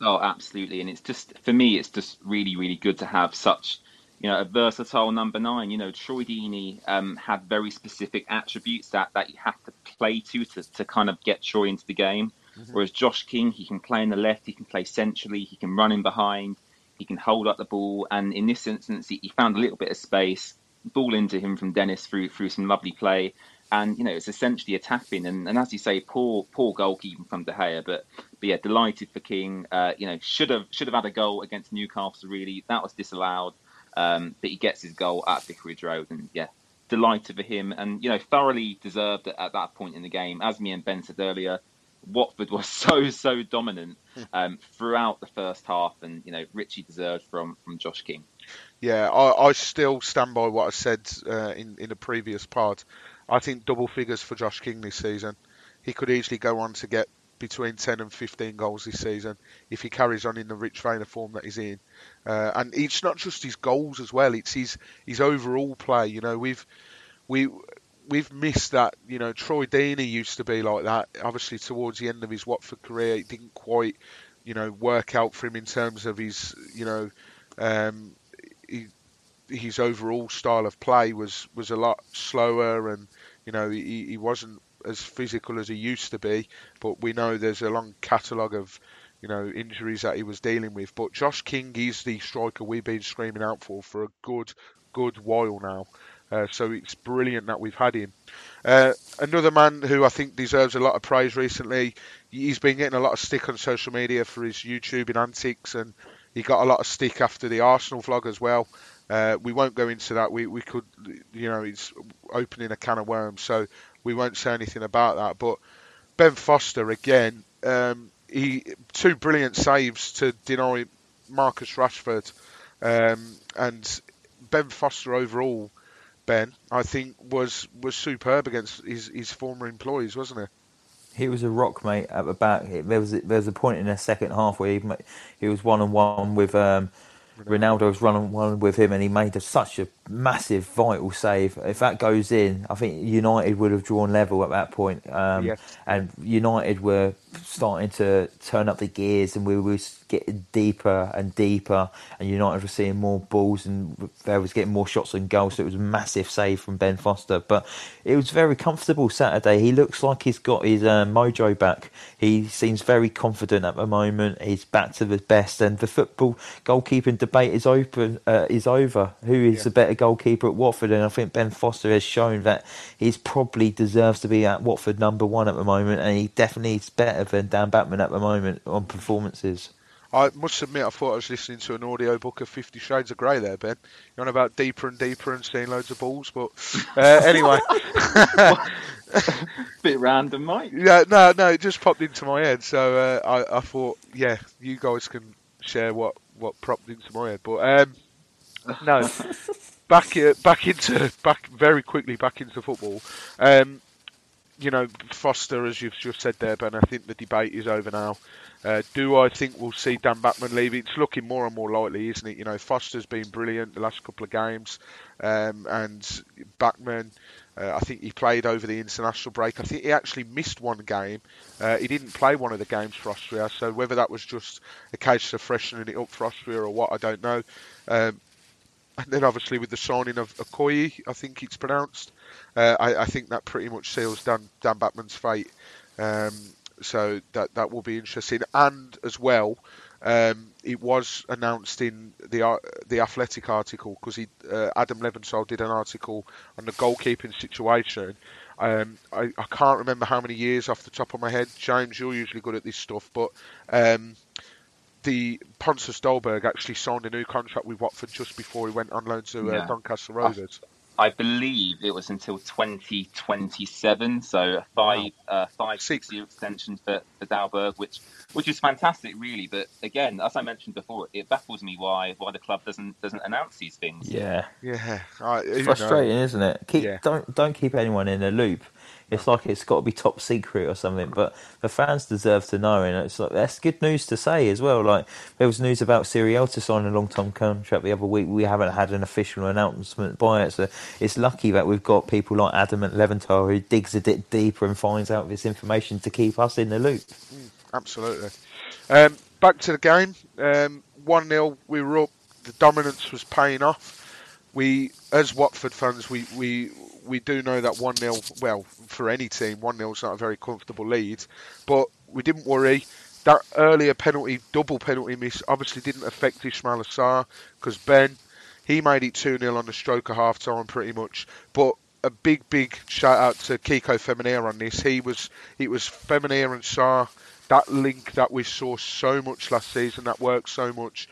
Oh, absolutely. And it's just for me, it's just really, really good to have such, you know, a versatile number nine. You know, Troy Deeney um, had very specific attributes that that you have to play to to, to kind of get Troy into the game. Mm-hmm. Whereas Josh King, he can play in the left, he can play centrally, he can run in behind, he can hold up the ball. And in this instance, he, he found a little bit of space, ball into him from Dennis through through some lovely play. And you know it's essentially a tap in and, and as you say poor poor goalkeeping from De Gea but, but yeah delighted for King. Uh, you know should have should have had a goal against Newcastle really. That was disallowed. Um, but he gets his goal at Vicarage Road. And yeah delighted for him. And you know thoroughly deserved it at that point in the game. As me and Ben said earlier Watford was so so dominant hmm. um, throughout the first half. And you know Richie deserved from from Josh King yeah I, I still stand by what I said uh, in in a previous part I think double figures for Josh King this season. He could easily go on to get between 10 and 15 goals this season if he carries on in the rich vein of form that he's in. Uh, and it's not just his goals as well; it's his his overall play. You know, we've we we've missed that. You know, Troy Deeney used to be like that. Obviously, towards the end of his Watford career, it didn't quite, you know, work out for him in terms of his, you know, um, he, his overall style of play was was a lot slower and you know, he, he wasn't as physical as he used to be, but we know there's a long catalogue of you know injuries that he was dealing with. But Josh King is the striker we've been screaming out for for a good good while now. Uh, so it's brilliant that we've had him. Uh, another man who I think deserves a lot of praise recently. He's been getting a lot of stick on social media for his YouTube and antics, and he got a lot of stick after the Arsenal vlog as well. Uh, we won't go into that. We we could, you know, it's opening a can of worms, so we won't say anything about that. But Ben Foster again, um, he two brilliant saves to deny Marcus Rashford, um, and Ben Foster overall, Ben, I think was was superb against his his former employees, wasn't he? He was a rock, mate, at the back. There was there was a point in the second half where he he was one on one with um, Ronaldo was running one with him, and he made a, such a massive, vital save. If that goes in, I think United would have drawn level at that point. Um, yeah. And United were starting to turn up the gears, and we were getting deeper and deeper. And United were seeing more balls, and they was getting more shots and goals. So it was a massive save from Ben Foster. But it was very comfortable Saturday. He looks like he's got his uh, mojo back. He seems very confident at the moment. He's back to the best, and the football goalkeeping debate is open. Uh, is over. Who is yeah. the better goalkeeper at Watford? And I think Ben Foster has shown that he probably deserves to be at Watford number one at the moment, and he definitely is better than Dan Bachmann at the moment on performances. I must admit, I thought I was listening to an audio book of Fifty Shades of Grey there, Ben. You're on about deeper and deeper and seeing loads of balls, but uh, anyway. Bit random, Mike. Yeah, no, no, it just popped into my head. So uh, I, I thought, yeah, you guys can share what, what popped into my head. But um, no, back uh, back into back very quickly back into football. Um, you know, Foster, as you've just said there, Ben. I think the debate is over now. Uh, do I think we'll see Dan Bachmann leave? It's looking more and more likely, isn't it? You know, Foster's been brilliant the last couple of games, um, and Bachmann. Uh, I think he played over the international break. I think he actually missed one game. Uh, he didn't play one of the games for Austria, so whether that was just a case of freshening it up for Austria or what, I don't know. Um, and then obviously with the signing of Okoye, I think it's pronounced, uh, I, I, think that pretty much seals Dan, Dan Bachmann's fate. Um, so that that will be interesting. And as well, um, it was announced in the uh, the Athletic article because uh, Adam Leventhal did an article on the goalkeeping situation. Um, I, I, can't remember how many years off the top of my head. James, you're usually good at this stuff, but um, the Pontus Dahlberg actually signed a new contract with Watford just before he went on loan to uh, yeah. Doncaster Rovers. I believe it was until 2027, so a five wow. uh, five six year extension for, for Dahlberg, which which is fantastic, really. But again, as I mentioned before, it baffles me why why the club doesn't doesn't announce these things. Yeah, yeah, right, frustrating, know. isn't it? Keep yeah. don't don't keep anyone in a loop. It's like it's got to be top secret or something. But the fans deserve to know, and it's like that's good news to say as well. Like there was news about Sierralta to sign a long term contract the other week. We haven't had an official announcement by it, so it's lucky that we've got people like Adam at Leventhal who digs a bit deeper and finds out this information to keep us in the loop. Mm, absolutely. Um, back to the game. Um, one um, 0 We were up. The dominance was paying off. We, as Watford fans, we we we do know that 1 0, well, for any team, 1 0 is not a very comfortable lead. But we didn't worry. That earlier penalty, double penalty miss, obviously didn't affect Ismaila Sarr because Ben, he made it 2 0 on the stroke of half time pretty much. But a big, big shout out to Kiko Femenia on this. He was, it was Femenia and Sarr, that link that we saw so much last season, that worked so much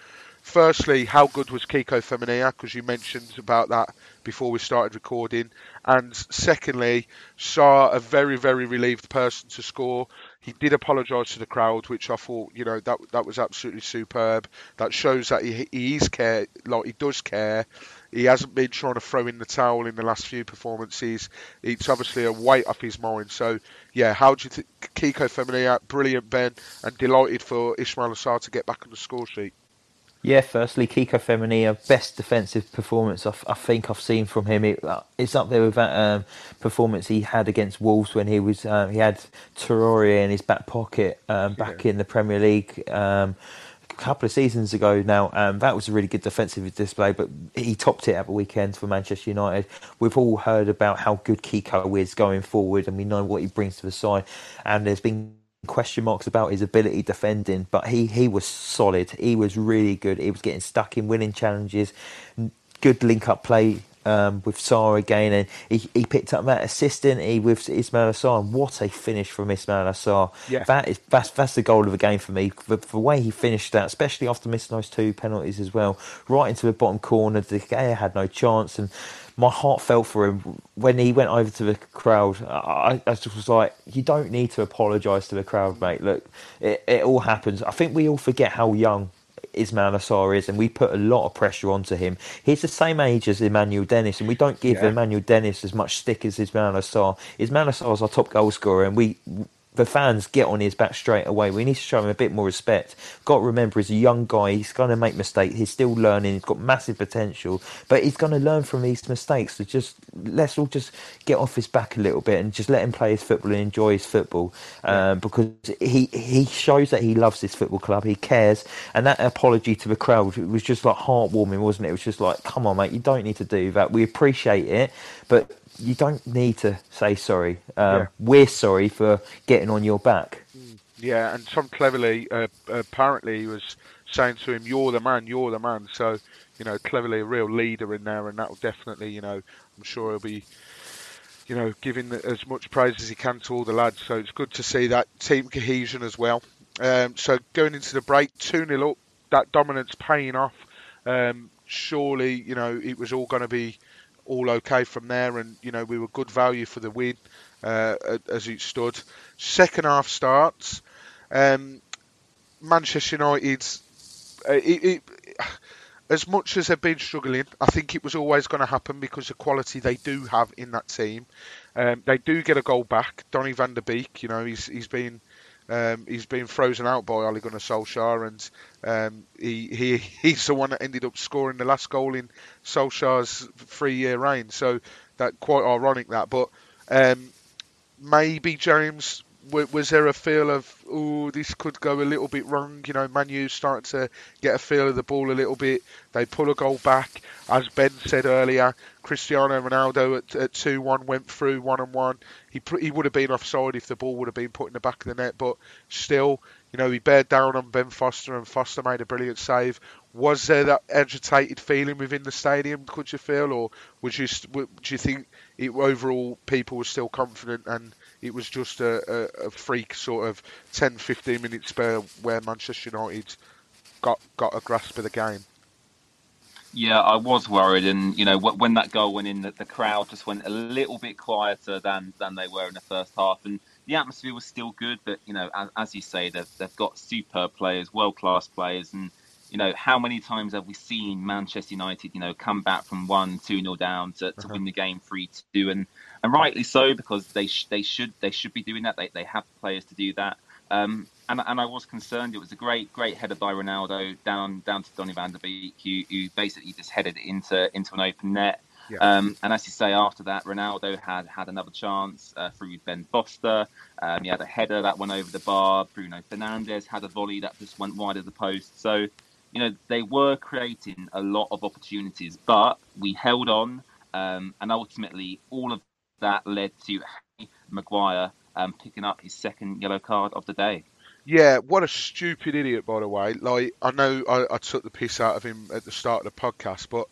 firstly, how good was Kiko Femenia? Because you mentioned about that before we started recording. And secondly, saw a very, very relieved person to score. He did apologise to the crowd, which I thought, you know, that that was absolutely superb. That shows that he, he is care, like he does care. He hasn't been trying to throw in the towel in the last few performances. It's obviously a weight off his mind. So, yeah, how do you think Kiko Femenia? Brilliant, Ben, and delighted for Ismail Sarr to get back on the score sheet. Yeah, firstly, Kiko Femenia, best defensive performance I, I think I've seen from him. It, uh, it's up there with that um, performance he had against Wolves when he was um, he had Traore in his back pocket um, back yeah. in the Premier League. Um, a couple of seasons ago now, um, that was a really good defensive display, but he topped it at the weekend for Manchester United. We've all heard about how good Kiko is going forward, and we know what he brings to the side. And there's been question marks about his ability defending, but he, he was solid. He was really good. He was getting stuck in winning challenges. Good link up play um, with Sarr again, and he, he picked up that assist, didn't he, with Ismaila Sarr, And what a finish from Ismaila Sarr! Yeah. That is, that's, that's the goal of the game for me. The, the way he finished that, especially after missing those two penalties as well, right into the bottom corner. De Gea had no chance, and my heart fell for him when he went over to the crowd. I, I just was like, you don't need to apologise to the crowd, mate. Look, it, it all happens. I think we all forget how young Ismaila Sarr is, and we put a lot of pressure onto him. He's the same age as Emmanuel Dennis, and we don't give yeah. Emmanuel Dennis as much stick as Ismaila Sarr. Ismaila Sarr is our top goal scorer, and we the fans get on his back straight away. We need to show him a bit more respect. Got to remember, he's a young guy. He's going to make mistakes. He's still learning. He's got massive potential, but he's going to learn from these mistakes. So just let's all just get off his back a little bit and just let him play his football and enjoy his football um, because he he shows that he loves this football club. He cares, and that apology to the crowd it was just like heartwarming, wasn't it? It was just like, come on, mate, you don't need to do that. We appreciate it, but you don't need to say sorry. Um, yeah. We're sorry for getting on your back. Yeah, and Tom Cleverley uh, apparently was saying to him, "You're the man, you're the man." So, you know, Cleverley a real leader in there, and that will definitely, you know, I'm sure he'll be, you know, giving as much praise as he can to all the lads. So it's good to see that team cohesion as well. Um, so going into the break, 2 0 up, that dominance paying off. Um, surely, you know, it was all going to be all okay from there, and you know we were good value for the win uh, as it stood. Second half starts. Um, Manchester United. Uh, it, it, as much as they've been struggling, I think it was always going to happen because the quality they do have in that team. Um, they do get a goal back. Donny van der Beek, you know, he's he's been um, he's been frozen out by Ole Gunnar Solskjaer, and um, he, he he's the one that ended up scoring the last goal in Solskjaer's three-year reign. So that quite ironic that, but um, maybe James was there a feel of oh this could go a little bit wrong? You know, Man U starting to get a feel of the ball a little bit. They pull a goal back, as Ben said earlier. Cristiano Ronaldo at, two one went through one and one. He he would have been offside if the ball would have been put in the back of the net, but still, you know, he bared down on Ben Foster and Foster made a brilliant save. Was there that agitated feeling within the stadium? Could you feel, or was you do you think it, overall people were still confident and it was just a, a, a freak sort of 10, 15 minute spell where Manchester United got got a grasp of the game. Yeah, I was worried, and you know when that goal went in, the, the crowd just went a little bit quieter than than they were in the first half, and the atmosphere was still good. But you know, as, as you say, they've they've got superb players, world class players, and you know, how many times have we seen Manchester United, you know, come back from one, two nil down to, to uh-huh. win the game three two, and and rightly so because they sh- they should they should be doing that. They they have players to do that. Um, and and I was concerned. It was a great great header by Ronaldo down down to Donny Van der Beek, who, who basically just headed into into an open net. Yeah. Um, and as you say, after that, Ronaldo had had another chance uh, through Ben Foster. Um, he had a header that went over the bar. Bruno Fernandes had a volley that just went wide of the post. So you know, they were creating a lot of opportunities, but we held on, um, and ultimately all of that led to Harry Maguire um, picking up his second yellow card of the day. Yeah, what a stupid idiot, by the way. Like, I know I, I took the piss out of him at the start of the podcast, but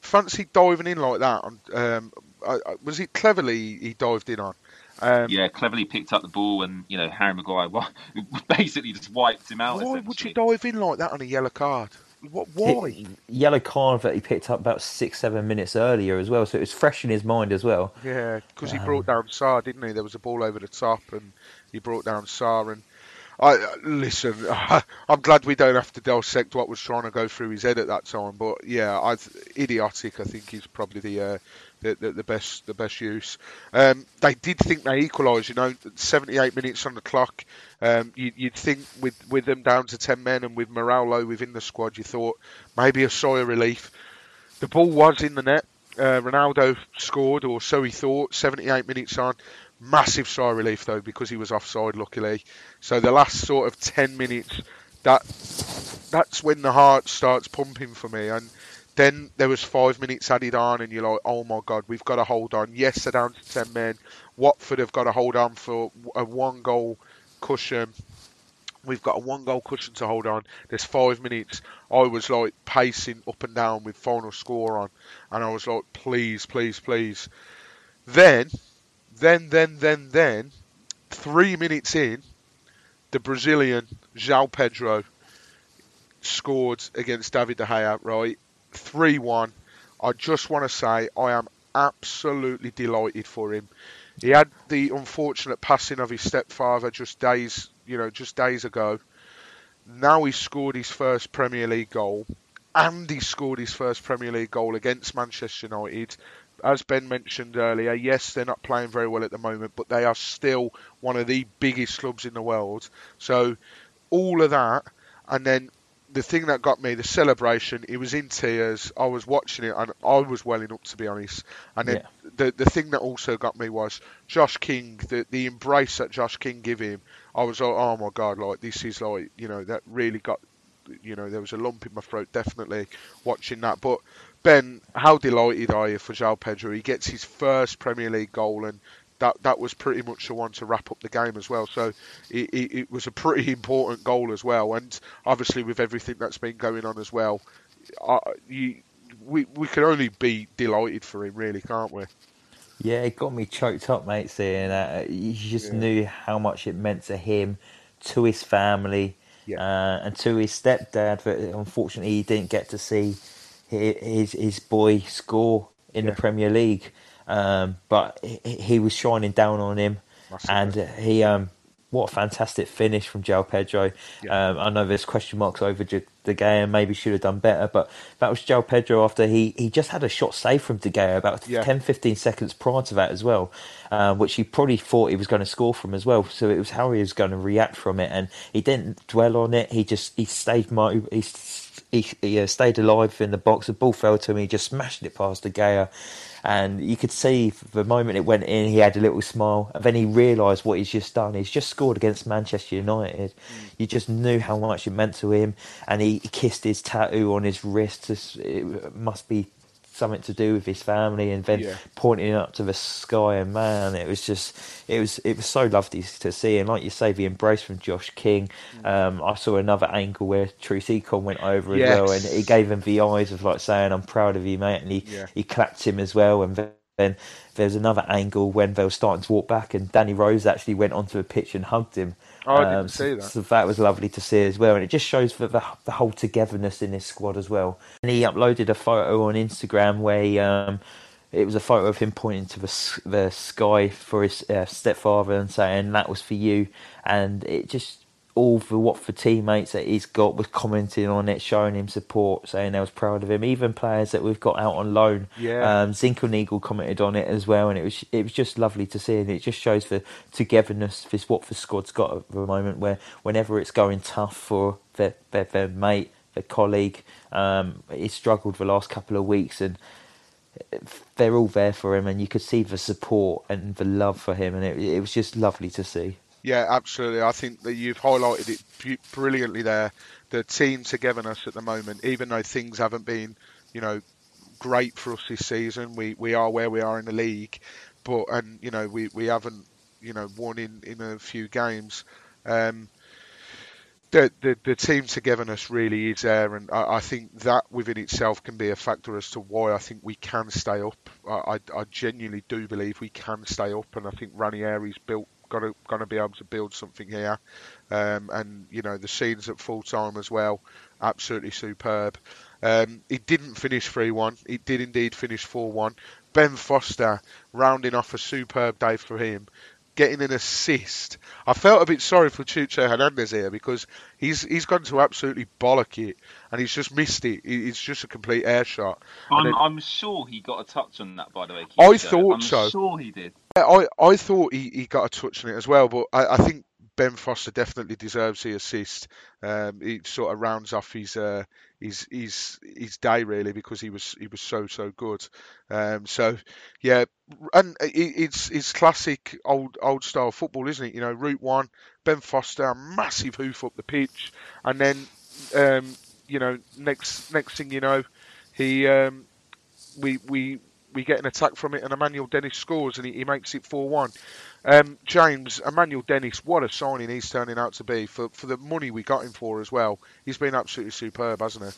fancy diving in like that. On, um, I, was it Cleverley he dived in on? Um, yeah, Cleverley picked up the ball, and you know Harry Maguire basically just wiped him out. Why would you dive in like that on a yellow card? What? Why? yellow card that he picked up about six, seven minutes earlier as well, so it was fresh in his mind as well. Yeah, because he um, brought down Sarr, didn't he? There was a ball over the top, and he brought down Sarr, and I listen. I'm glad we don't have to dissect what was trying to go through his head at that time. But yeah, I idiotic. I think is probably the uh, the, the, the, best the best use. Um, they did think they equalised. You know, 78 minutes on the clock. Um, you, would think with with them down to 10 men and with morale low within the squad, you thought maybe a sigh of relief. The ball was in the net. Uh, Ronaldo scored, or so he thought. 78 minutes on. Massive sigh of relief though because he was offside, luckily. So the last sort of 10 minutes, that that's when the heart starts pumping for me. And then there was five minutes added on, and you're like, oh my god, we've got to hold on. Yes, they're down to 10 men. Watford have got to hold on for a one goal cushion. We've got a one goal cushion to hold on. There's five minutes. I was like pacing up and down with final score on, and I was like, please, please, please. Then then, then, then, then, three minutes in, the Brazilian João Pedro scored against David De Gea, right? 3 1. I just want to say I am absolutely delighted for him. He had the unfortunate passing of his stepfather just days, you know, just days ago. Now he scored his first Premier League goal, and he scored his first Premier League goal against Manchester United as Ben mentioned earlier, yes, they're not playing very well at the moment, but they are still one of the biggest clubs in the world. So all of that, and then the thing that got me, the celebration, it was in tears. I was watching it and I was welling up to be honest. And then yeah. the the thing that also got me was Josh King, the the embrace that Josh King gave him. I was like, oh my god, like this is like you know that really got you know there was a lump in my throat definitely watching that. But Ben, how delighted are you for João Pedro? He gets his first Premier League goal, and that that was pretty much the one to wrap up the game as well. So it, it, it was a pretty important goal as well, and obviously with everything that's been going on as well, uh, you, we we can only be delighted for him, really, can't we? Yeah, it got me choked up, mate. Seeing that, you just yeah. knew how much it meant to him to his family Yeah. uh, and to his stepdad. But unfortunately, he didn't get to see his his boy score in Yeah. the Premier League. Um, but he, he was shining down on him, Massively. and he um, what a fantastic finish from João Pedro. Yeah. Um, I know there's question marks over De Gea, maybe should have done better, but that was João Pedro after he, he just had a shot saved from De Gea about Yeah. 10 15 seconds prior to that as well, uh, which he probably thought he was going to score from as well. So it was how he was going to react from it, and he didn't dwell on it. He just he stayed mo- he, he, he uh, stayed alive in the box. The ball fell to him. He just smashed it past De Gea, and you could see the moment it went in, he had a little smile, and then he realised what he's just done. He's just scored against Manchester United. Mm. You just knew how much it meant to him, and he, he kissed his tattoo on his wrist. It must be something to do with his family, and then Yeah. pointing up to the sky. And man, it was just it was it was so lovely to see. And like you say, the embrace from Josh King. Mm. Um, I saw another angle where Truth Econ went over as well, and he gave him the eyes of like saying, "I'm proud of you, mate," and he Yeah. he clapped him as well. And then there's another angle when they were starting to walk back, and Danny Rose actually went onto the pitch and hugged him. Oh, I didn't Um, see that. So that was lovely to see as well, and it just shows the, the the whole togetherness in this squad as well. And he uploaded a photo on Instagram where he, um, it was a photo of him pointing to the the sky for his uh, stepfather and saying that was for you, and it just all the Watford teammates that he's got was commenting on it, showing him support, saying they was proud of him. Even players that we've got out on loan, Yeah. um, Zinckernagel commented on it as well, and it was it was just lovely to see, and it just shows the togetherness this Watford squad's got at the moment. Where whenever it's going tough for their their, their mate, their colleague, um, he struggled the last couple of weeks, and they're all there for him, and you could see the support and the love for him, and it it was just lovely to see. Yeah, absolutely. I think that you've highlighted it brilliantly there. The team togetherness at the moment, even though things haven't been, you know, great for us this season, we, we are where we are in the league, but and you know we, we haven't you know won in, in a few games. Um, the, the the team togetherness really is there, and I, I think that within itself can be a factor as to why I think we can stay up. I, I, I genuinely do believe we can stay up, and I think Ranieri's built going to be able to build something here, um, and you know the scenes at full time as well, absolutely superb. Um, it didn't finish 3 1. It did indeed finish 4 1. Ben Foster rounding off a superb day for him, getting an assist. I felt a bit sorry for Cucho Hernandez here because he's he's gone to absolutely bollock it and he's just missed it. It- It's just a complete air shot. I'm, then- I'm sure he got a touch on that, by the way. I thought I'm so. sure he did. I, I thought he, he got a touch on it as well, but I, I think Ben Foster definitely deserves the assist. Um, he sort of rounds off his uh, his his his day really because he was he was so so good. Um, so yeah, and it, it's it's classic old old style football, isn't it? You know, route one, Ben Foster, massive hoof up the pitch, and then um, you know next next thing you know, he um, we we we get an attack from it, and Emmanuel Dennis scores, and he, he makes it four one. Um, James Emmanuel Dennis, what a signing he's turning out to be for for the money we got him for as well. He's been absolutely superb, hasn't he?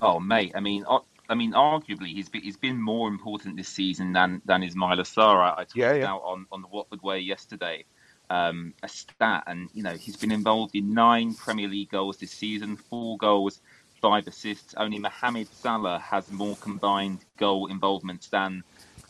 Oh, mate. I mean, I, I mean, arguably, he's been, he's been more important this season than than Ismaila Sarr. I talked Yeah, yeah. out on, on the Watford Way yesterday um, a stat, and you know he's been involved in nine Premier League goals this season, four goals, five assists. Only Mohamed Salah has more combined goal involvements than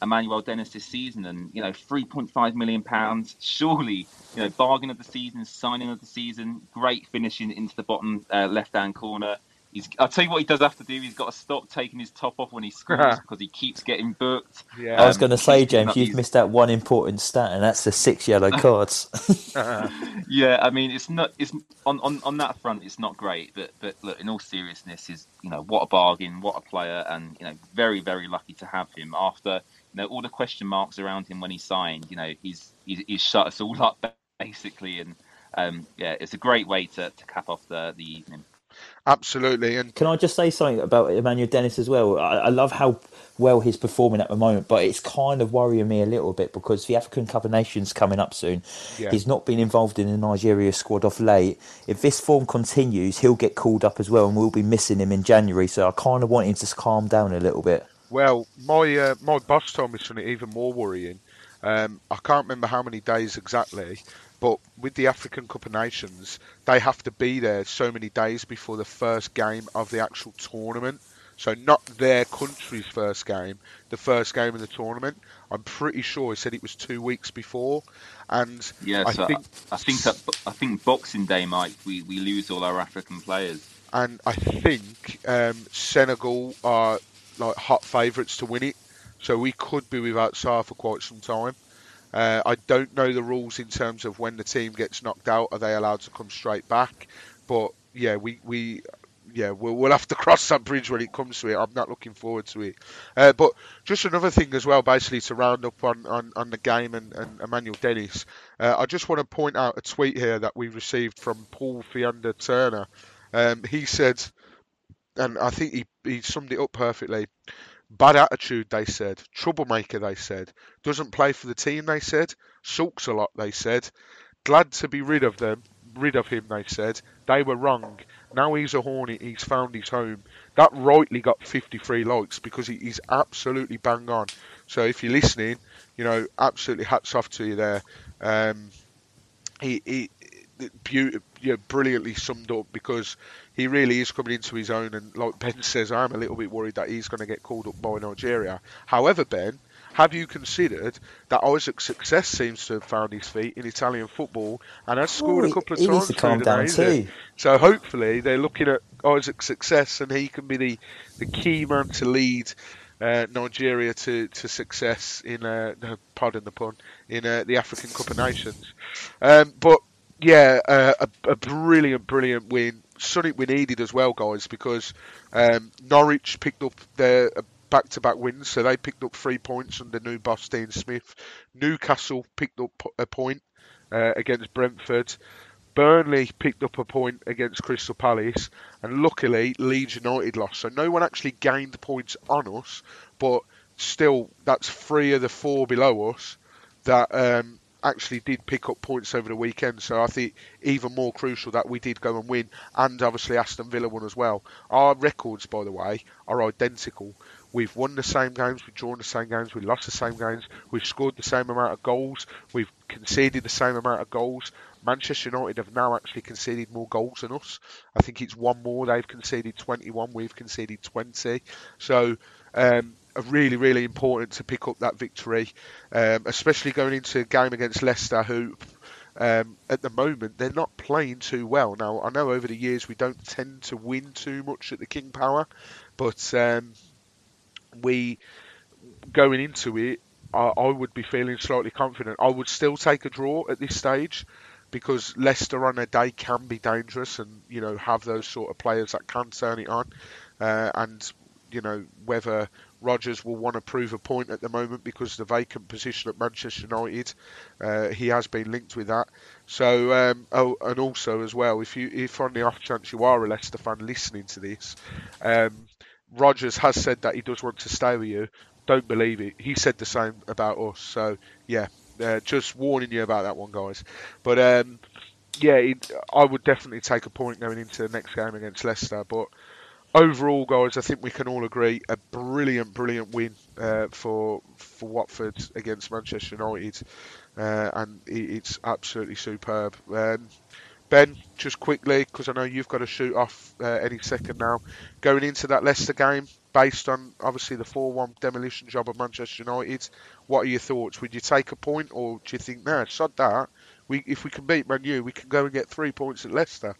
Emmanuel Dennis this season, and you know, 3.5 million pounds. Surely, you know, bargain of the season, signing of the season, great finishing into the bottom uh, left-hand corner. He's, I'll tell you what he does have to do. He's got to stop taking his top off when he scores because he keeps getting booked. Yeah. I was Um, going to say, James, you've these- missed out one important stat, and that's the six yellow cards. Yeah, I mean, it's not. It's on, on, on that front, it's not great. But but look, in all seriousness, is you know what a bargain, what a player, and you know very very lucky to have him after you know all the question marks around him when he signed. You know he's he's, he's shut us all up basically, and um, yeah, it's a great way to, to cap off the the evening. Absolutely, and Can I just say something about Emmanuel Dennis as well? I, I love how well he's performing at the moment, but it's kind of worrying me a little bit because the African Cup of Nations coming up soon. Yeah. He's not been involved in the Nigeria squad off late. If this form continues, he'll get called up as well, and we'll be missing him in January. So I kind of want him to calm down a little bit. well, my uh, my boss told me something even more worrying. Um, I can't remember how many days exactly, but with the African Cup of Nations, they have to be there so many days before the first game of the actual tournament. So not their country's first game, the first game of the tournament. I'm pretty sure he said it was two weeks before, and Yeah, I so think I think that I think Boxing Day, Mike, we, we lose all our African players. and I think um, Senegal are like hot favourites to win it. So we could be without Sarr for quite some time. Uh, I don't know the rules in terms of when the team gets knocked out, are they allowed to come straight back? But yeah, we, we yeah we'll, we'll have to cross that bridge when it comes to it. I'm not looking forward to it. Uh, but just another thing as well, basically to round up on, on, on the game and, and Emmanuel Dennis, uh, I just want to point out a tweet here that we received from Paul Fiander Turner. Um, he said, and I think he, he summed it up perfectly. Bad attitude, they said. Troublemaker, they said. Doesn't play for the team, they said. Sulks a lot, they said. Glad to be rid of them, rid of him, they said. They were wrong. Now he's a Hornet, he's found his home. That rightly got 53 likes because he, he's absolutely bang on. So if you're listening, you know, absolutely hats off to you there. Um, he, he beauty, yeah, brilliantly summed up because he really is coming into his own. And like Ben says, I'm a little bit worried that he's going to get called up by Nigeria. However, Ben, have you considered that Isaac Success seems to have found his feet in Italian football and has scored a couple of he times? needs to calm down too. So hopefully they're looking at Isaac Success and he can be the, the key man to lead uh, Nigeria to, to success in, uh, no, pardon the pun, in uh, the African Cup of Nations. Um, but yeah, uh, a, a brilliant, brilliant win. Something we needed as well, guys, because um, Norwich picked up their uh, back-to-back wins, so they picked up three points under new boss Dean Smith. Newcastle picked up a point uh, against Brentford. Burnley picked up a point against Crystal Palace, and luckily Leeds United lost. So no one actually gained points on us, but still, that's three of the four below us that um, actually did pick up points over the weekend. So I think even more crucial that we did go and win, and obviously Aston Villa won as well. Our records, by the way, are identical. We've won the same games, we've drawn the same games, we've lost the same games, we've scored the same amount of goals, we've conceded the same amount of goals. Manchester United have now actually conceded more goals than us. I think it's one more. They've conceded 21, we've conceded 20. So, um, really, really important to pick up that victory, um, especially going into a game against Leicester, who um, at the moment they're not playing too well. Now, I know over the years we don't tend to win too much at the King Power, but um, we going into it, I, I would be feeling slightly confident. I would still take a draw at this stage because Leicester on a day can be dangerous and you know have those sort of players that can turn it on, uh, and you know whether Rodgers will want to prove a point at the moment because the vacant position at Manchester United, uh, he has been linked with that. So um, oh, and also as well, if you if on the off chance you are a Leicester fan listening to this, um, Rodgers has said that he does want to stay with you. Don't believe it. He said the same about us. So yeah, uh, just warning you about that one, guys. But um, yeah, it, I would definitely take a point going into the next game against Leicester. But overall, guys, I think we can all agree a brilliant, brilliant win uh, for for Watford against Manchester United, uh, and it, it's absolutely superb. Um, Ben, just quickly, because I know you've got to shoot off uh, any second now. Going into that Leicester game, based on obviously the 4 1 demolition job of Manchester United, what are your thoughts? Would you take a point, or do you think, no, sod that? We, if we can beat Man U, we can go and get three points at Leicester.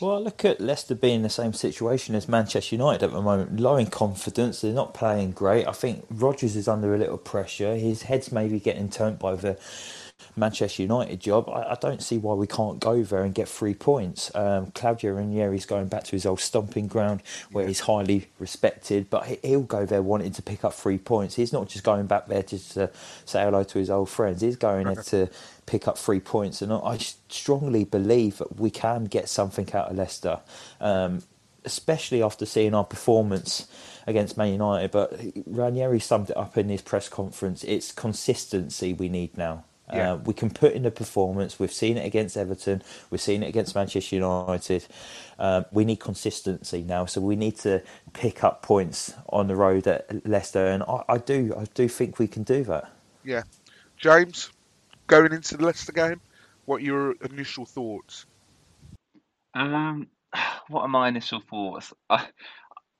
Well, look at Leicester being in the same situation as Manchester United at the moment, low in confidence. They're not playing great. I think Rodgers is under a little pressure. His head's maybe getting turned by the Manchester United job. I, I don't see why we can't go there and get three points. Um, Claudio Ranieri's going back to his old stomping ground where he's highly respected, but he, he'll go there wanting to pick up three points. He's not just going back there just to say hello to his old friends. He's going there to pick up three points, and I strongly believe that we can get something out of Leicester. Um, especially after seeing our performance against Man United. But Ranieri summed it up in his press conference. It's consistency we need now. Yeah. Uh, we can put in a performance. We've seen it against Everton. We've seen it against Manchester United. Um, we need consistency now, so we need to pick up points on the road at Leicester, and I, I do, I do think we can do that. Yeah. James, going into the Leicester game, What are your initial thoughts? Um, what are my initial thoughts? I,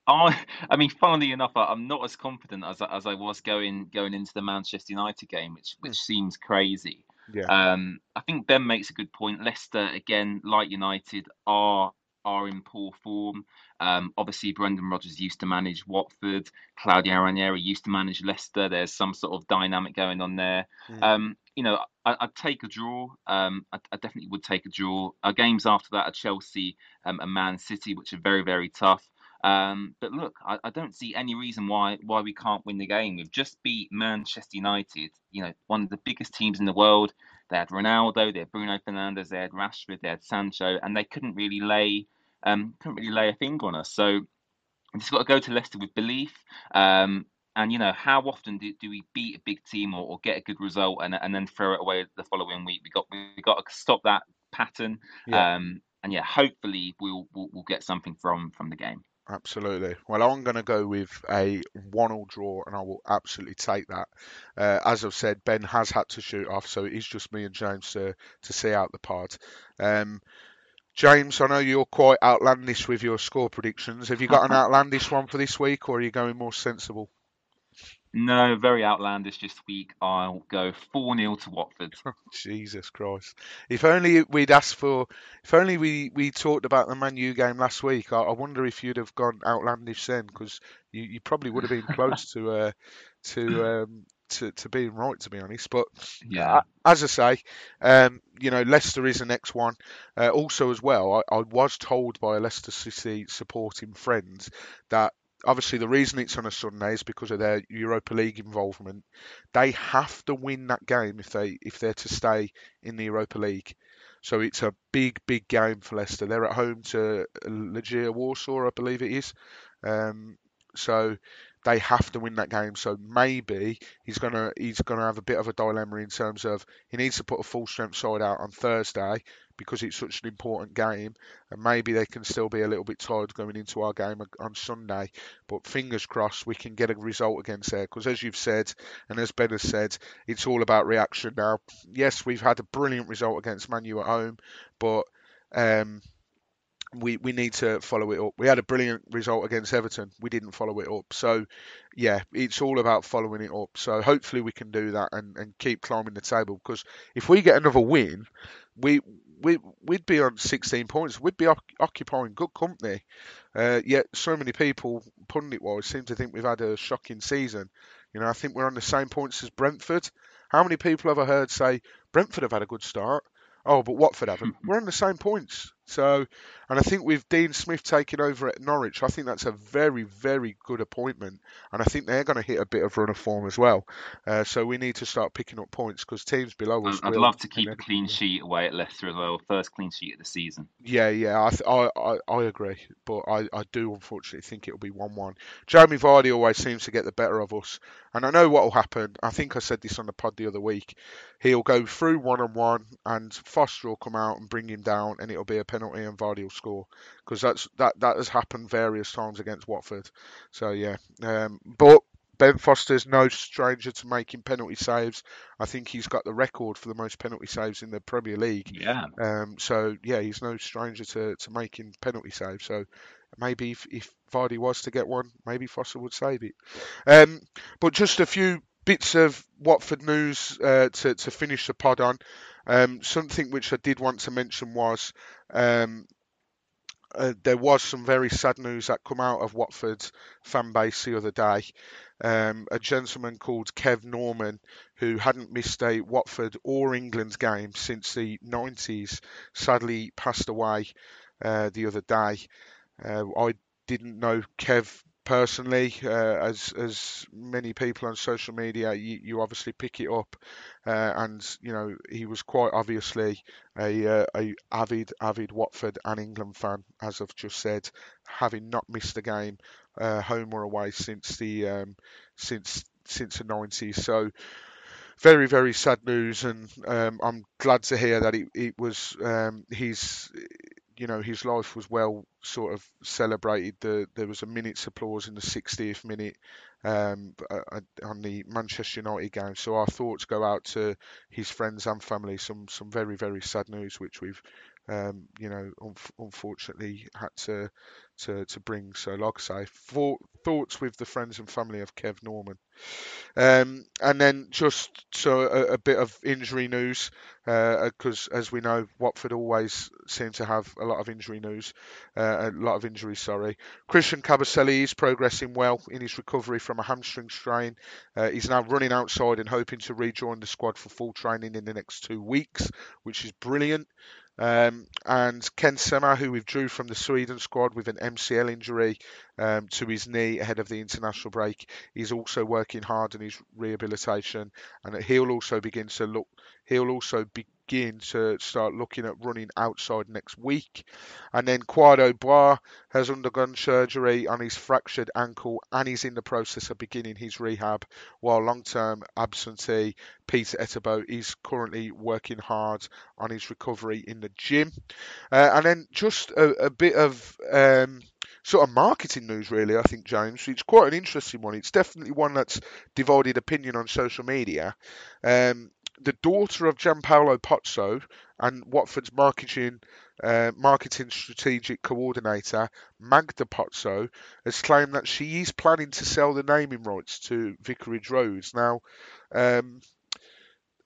I, I mean, funnily enough, I, I'm not as confident as I- as I was going going into the Manchester United game, which which seems crazy. Yeah. Um, I think Ben makes a good point. Leicester, again, like United, are are in poor form. Um, obviously, Brendan Rodgers used to manage Watford. Claudio Ranieri used to manage Leicester. There's some sort of dynamic going on there. Mm. Um, you know, I, I'd take a draw. Um, I, I definitely would take a draw. Our games after that are Chelsea um, and Man City, which are very, very tough. Um, but look, I, I don't see any reason why why we can't win the game. We've just beat Manchester United, you know, one of the biggest teams in the world. They had Ronaldo, they had Bruno Fernandes, they had Rashford, they had Sancho, and they couldn't really lay um, couldn't really lay a finger on us. So we've just got to go to Leicester with belief. Um, and you know, how often do, do we beat a big team or, or get a good result and and then throw it away the following week? We got we got to stop that pattern. Yeah. Um, and yeah, hopefully we'll, we'll we'll get something from from the game. Absolutely. Well, I'm going to go with a one-all draw, and I will absolutely take that. Uh, as I've said, Ben has had to shoot off, so it is just me and James to to see out the part. Um, James, I know you're quite outlandish with your score predictions. Have you got an outlandish one for this week, or are you going more sensible? No, very outlandish this week. I'll go 4 0 to Watford. Jesus Christ! If only we'd asked for, if only we, we talked about the Man U game last week. I, I wonder if you'd have gone outlandish then, because you, you probably would have been close to uh, to um, to to being right, to be honest. But Yeah. as I say, um, you know, Leicester is the next one. Uh, also, as well, I, I was told by a Leicester City supporting friends that obviously the reason it's on a Sunday is because of their Europa League involvement. They have to win that game if they if they're to stay in the Europa League. So it's a big, big game for Leicester. They're at home to Legia Warsaw, I believe it is. Um, so they have to win that game. So maybe he's gonna he's gonna have a bit of a dilemma in terms of he needs to put a full strength side out on Thursday because it's such an important game, and maybe they can still be a little bit tired going into our game on Sunday. But fingers crossed we can get a result against there because as you've said and as Ben has said, it's all about reaction now. Yes, we've had a brilliant result against Man U at home, but um, we we need to follow it up. We had a brilliant result against Everton. We didn't follow it up. So yeah, it's all about following it up. So hopefully we can do that and, and keep climbing the table because if we get another win, we we we'd be on 16 points. We'd be oc- occupying good company. Uh, yet so many people, pundit wise, seem to think we've had a shocking season. You know, I think we're on the same points as Brentford. How many people have I heard say Brentford have had a good start? Oh, but Watford haven't. We're on the same points. So, and I think with Dean Smith taking over at Norwich, I think that's a very, very good appointment. And I think they're going to hit a bit of run of form as well. Uh, so we need to start picking up points because teams below us. I'd will, love to keep a clean sheet away at Leicester as well. First clean sheet of the season. Yeah, yeah, I, th- I, I, I agree, but I, I do unfortunately think it'll be one-one. Jamie Vardy always seems to get the better of us, and I know what will happen. I think I said this on the pod the other week. He'll go through one-on-one, and Foster will come out and bring him down, and it'll be a penalty, and Vardy will score because that's that that has happened various times against Watford. So yeah, um, but. Ben Foster's no stranger to making penalty saves. I think he's got the record for the most penalty saves in the Premier League. Yeah. Um, so yeah, he's no stranger to, to making penalty saves. So maybe if, if Vardy was to get one, maybe Foster would save it. Um, but just a few bits of Watford news uh, to to finish the pod on. Um, something which I did want to mention was um, uh, there was some very sad news that come out of Watford's fan base the other day. Um, a gentleman called Kev Norman, who hadn't missed a Watford or England game since the 90s, sadly passed away uh, the other day. Uh, I didn't know Kev personally, uh, as as many people on social media, you, you obviously pick it up, uh, and you know he was quite obviously a uh, a avid avid Watford and England fan, as I've just said, having not missed a game, uh, home or away since the um, since since the 90s. So very very sad news, and um, I'm glad to hear that it, it was um, his you know his life was well sort of celebrated. The, there was a minute's applause in the 60th minute um, uh, on the Manchester United game. So our thoughts go out to his friends and family. Some some very very sad news, which we've um, you know un- unfortunately had to to to bring. So like I say, for, thoughts with the friends and family of Kev Norman. Um, and then just so a, a, bit of injury news, because uh, as we know, Watford always seem to have a lot of injury news, uh, a lot of injuries. Sorry, Christian Kabasele is progressing well in his recovery from a hamstring strain. Uh, he's now running outside and hoping to rejoin the squad for full training in the next two weeks, which is brilliant. Um, and Ken Sema, who withdrew from the Sweden squad with an MCL injury um, to his knee ahead of the international break, he's also working hard on his rehabilitation, and he'll also begin to look. He'll also be begin to start looking at running outside next week. And then Kwadwo Baah has undergone surgery on his fractured ankle and he's in the process of beginning his rehab, while long term absentee Peter Etebo is currently working hard on his recovery in the gym. Uh, and then just a, a bit of. Um, sort of marketing news, really, I think, James. It's quite an interesting one. It's definitely one that's divided opinion on social media. Um, the daughter of Gianpaolo Pozzo and Watford's marketing uh, marketing strategic coordinator Magda Pozzo has claimed that she is planning to sell the naming rights to Vicarage Roads. Now, um,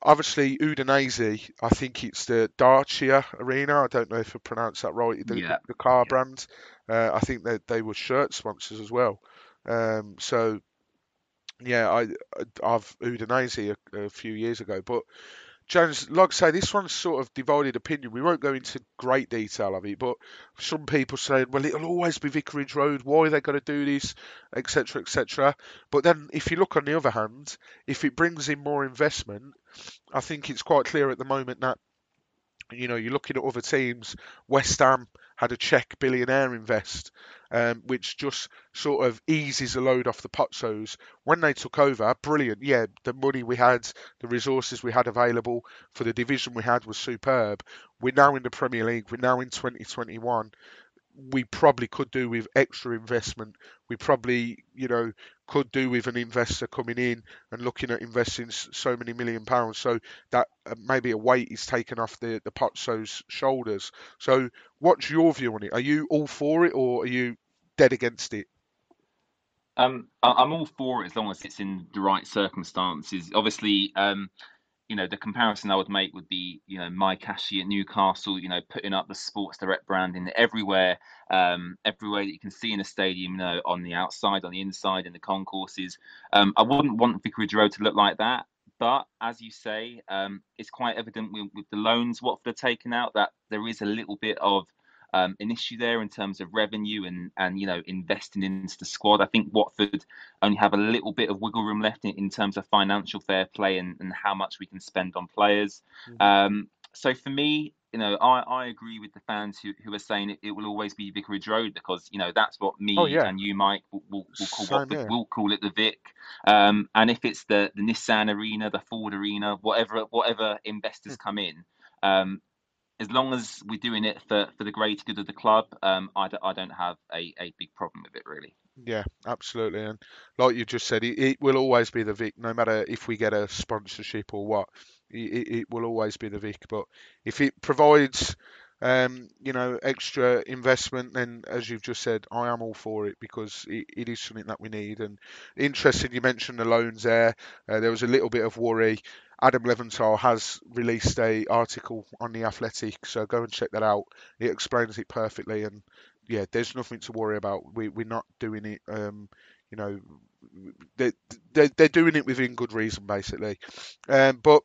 obviously Udinese, I think it's the Dacia Arena. I don't know if I pronounced that right. The, yeah. the car brand. Uh, I think that they were shirt sponsors as well. Um, so yeah, I I've Udinese a, a few years ago, but James, like I say, this one's sort of divided opinion. We won't go into great detail of it, but some people say, well, it'll always be Vicarage Road. Why are they going to do this, etc., etc. But then, if you look on the other hand, if it brings in more investment, I think it's quite clear at the moment that you know you're looking at other teams. West Ham had a Czech billionaire invest, um, which just sort of eases a load off the Pozzos. When they took over, brilliant. Yeah, the money we had, the resources we had available for the division we had was superb. We're now in the Premier League. We're now in 2021 we probably could do with extra investment. We probably, you know, could do with an investor coming in and looking at investing so many million pounds. So that uh, maybe a weight is taken off the the Pozzo's shoulders. So what's your view on it? Are you all for it or are you dead against it? Um, I'm all for it as long as it's in the right circumstances. Obviously, um, you know, the comparison I would make would be, you know, Mike Ashley at Newcastle, you know, putting up the Sports Direct branding everywhere, um, everywhere that you can see in a stadium, you know, on the outside, on the inside, in the concourses. Um, I wouldn't want Vicarage Road to look like that. But as you say, um, it's quite evident with, with the loans Watford are taking out that there is a little bit of um, an issue there in terms of revenue and and you know investing into the squad. I think Watford only have a little bit of wiggle room left in, in terms of financial fair play and, and how much we can spend on players. Mm-hmm. Um, so for me, you know, I, I agree with the fans who, who are saying it, it will always be Vicarage Road because you know that's what me oh, yeah. and you, Mike, will, will, will call Watford, we'll call it the Vic. Um, and if it's the the Nissan Arena, the Ford Arena, whatever whatever investors hmm. come in, um, as long as we're doing it for, for the greater good of the club, um, I, d- I don't have a, a big problem with it really. Yeah, absolutely. And like you just said, it, it will always be the Vic, no matter if we get a sponsorship or what. It, it will always be the Vic. But if it provides, um, you know, extra investment, then as you've just said, I am all for it because it, it is something that we need. And interesting, you mentioned the loans there. Uh, there was a little bit of worry Adam Leventhal has released a article on the Athletic, so go and check that out. It explains it perfectly, and yeah, there's nothing to worry about. We we're not doing it. Um, you know, they they they're doing it within good reason, basically. Um, but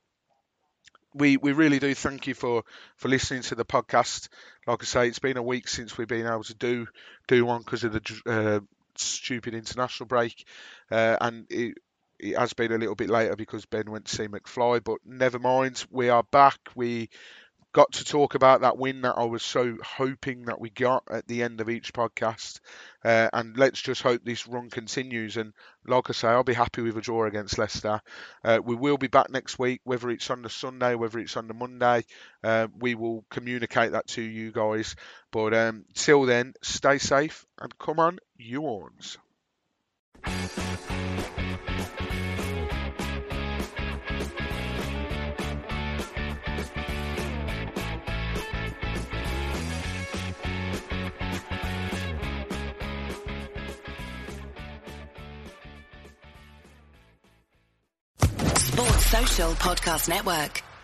we we really do thank you for for listening to the podcast. Like I say, it's been a week since we've been able to do do one because of the uh, stupid international break, uh, and it, it has been a little bit later because Ben went to see McFly, but never mind. We are back. We got to talk about that win that I was so hoping that we got at the end of each podcast. Uh, and let's just hope this run continues. And like I say, I'll be happy with a draw against Leicester. Uh, we will be back next week, whether it's on the Sunday, whether it's on the Monday. Uh, we will communicate that to you guys. But um, till then, stay safe and come on, you. Sports Social Podcast Network.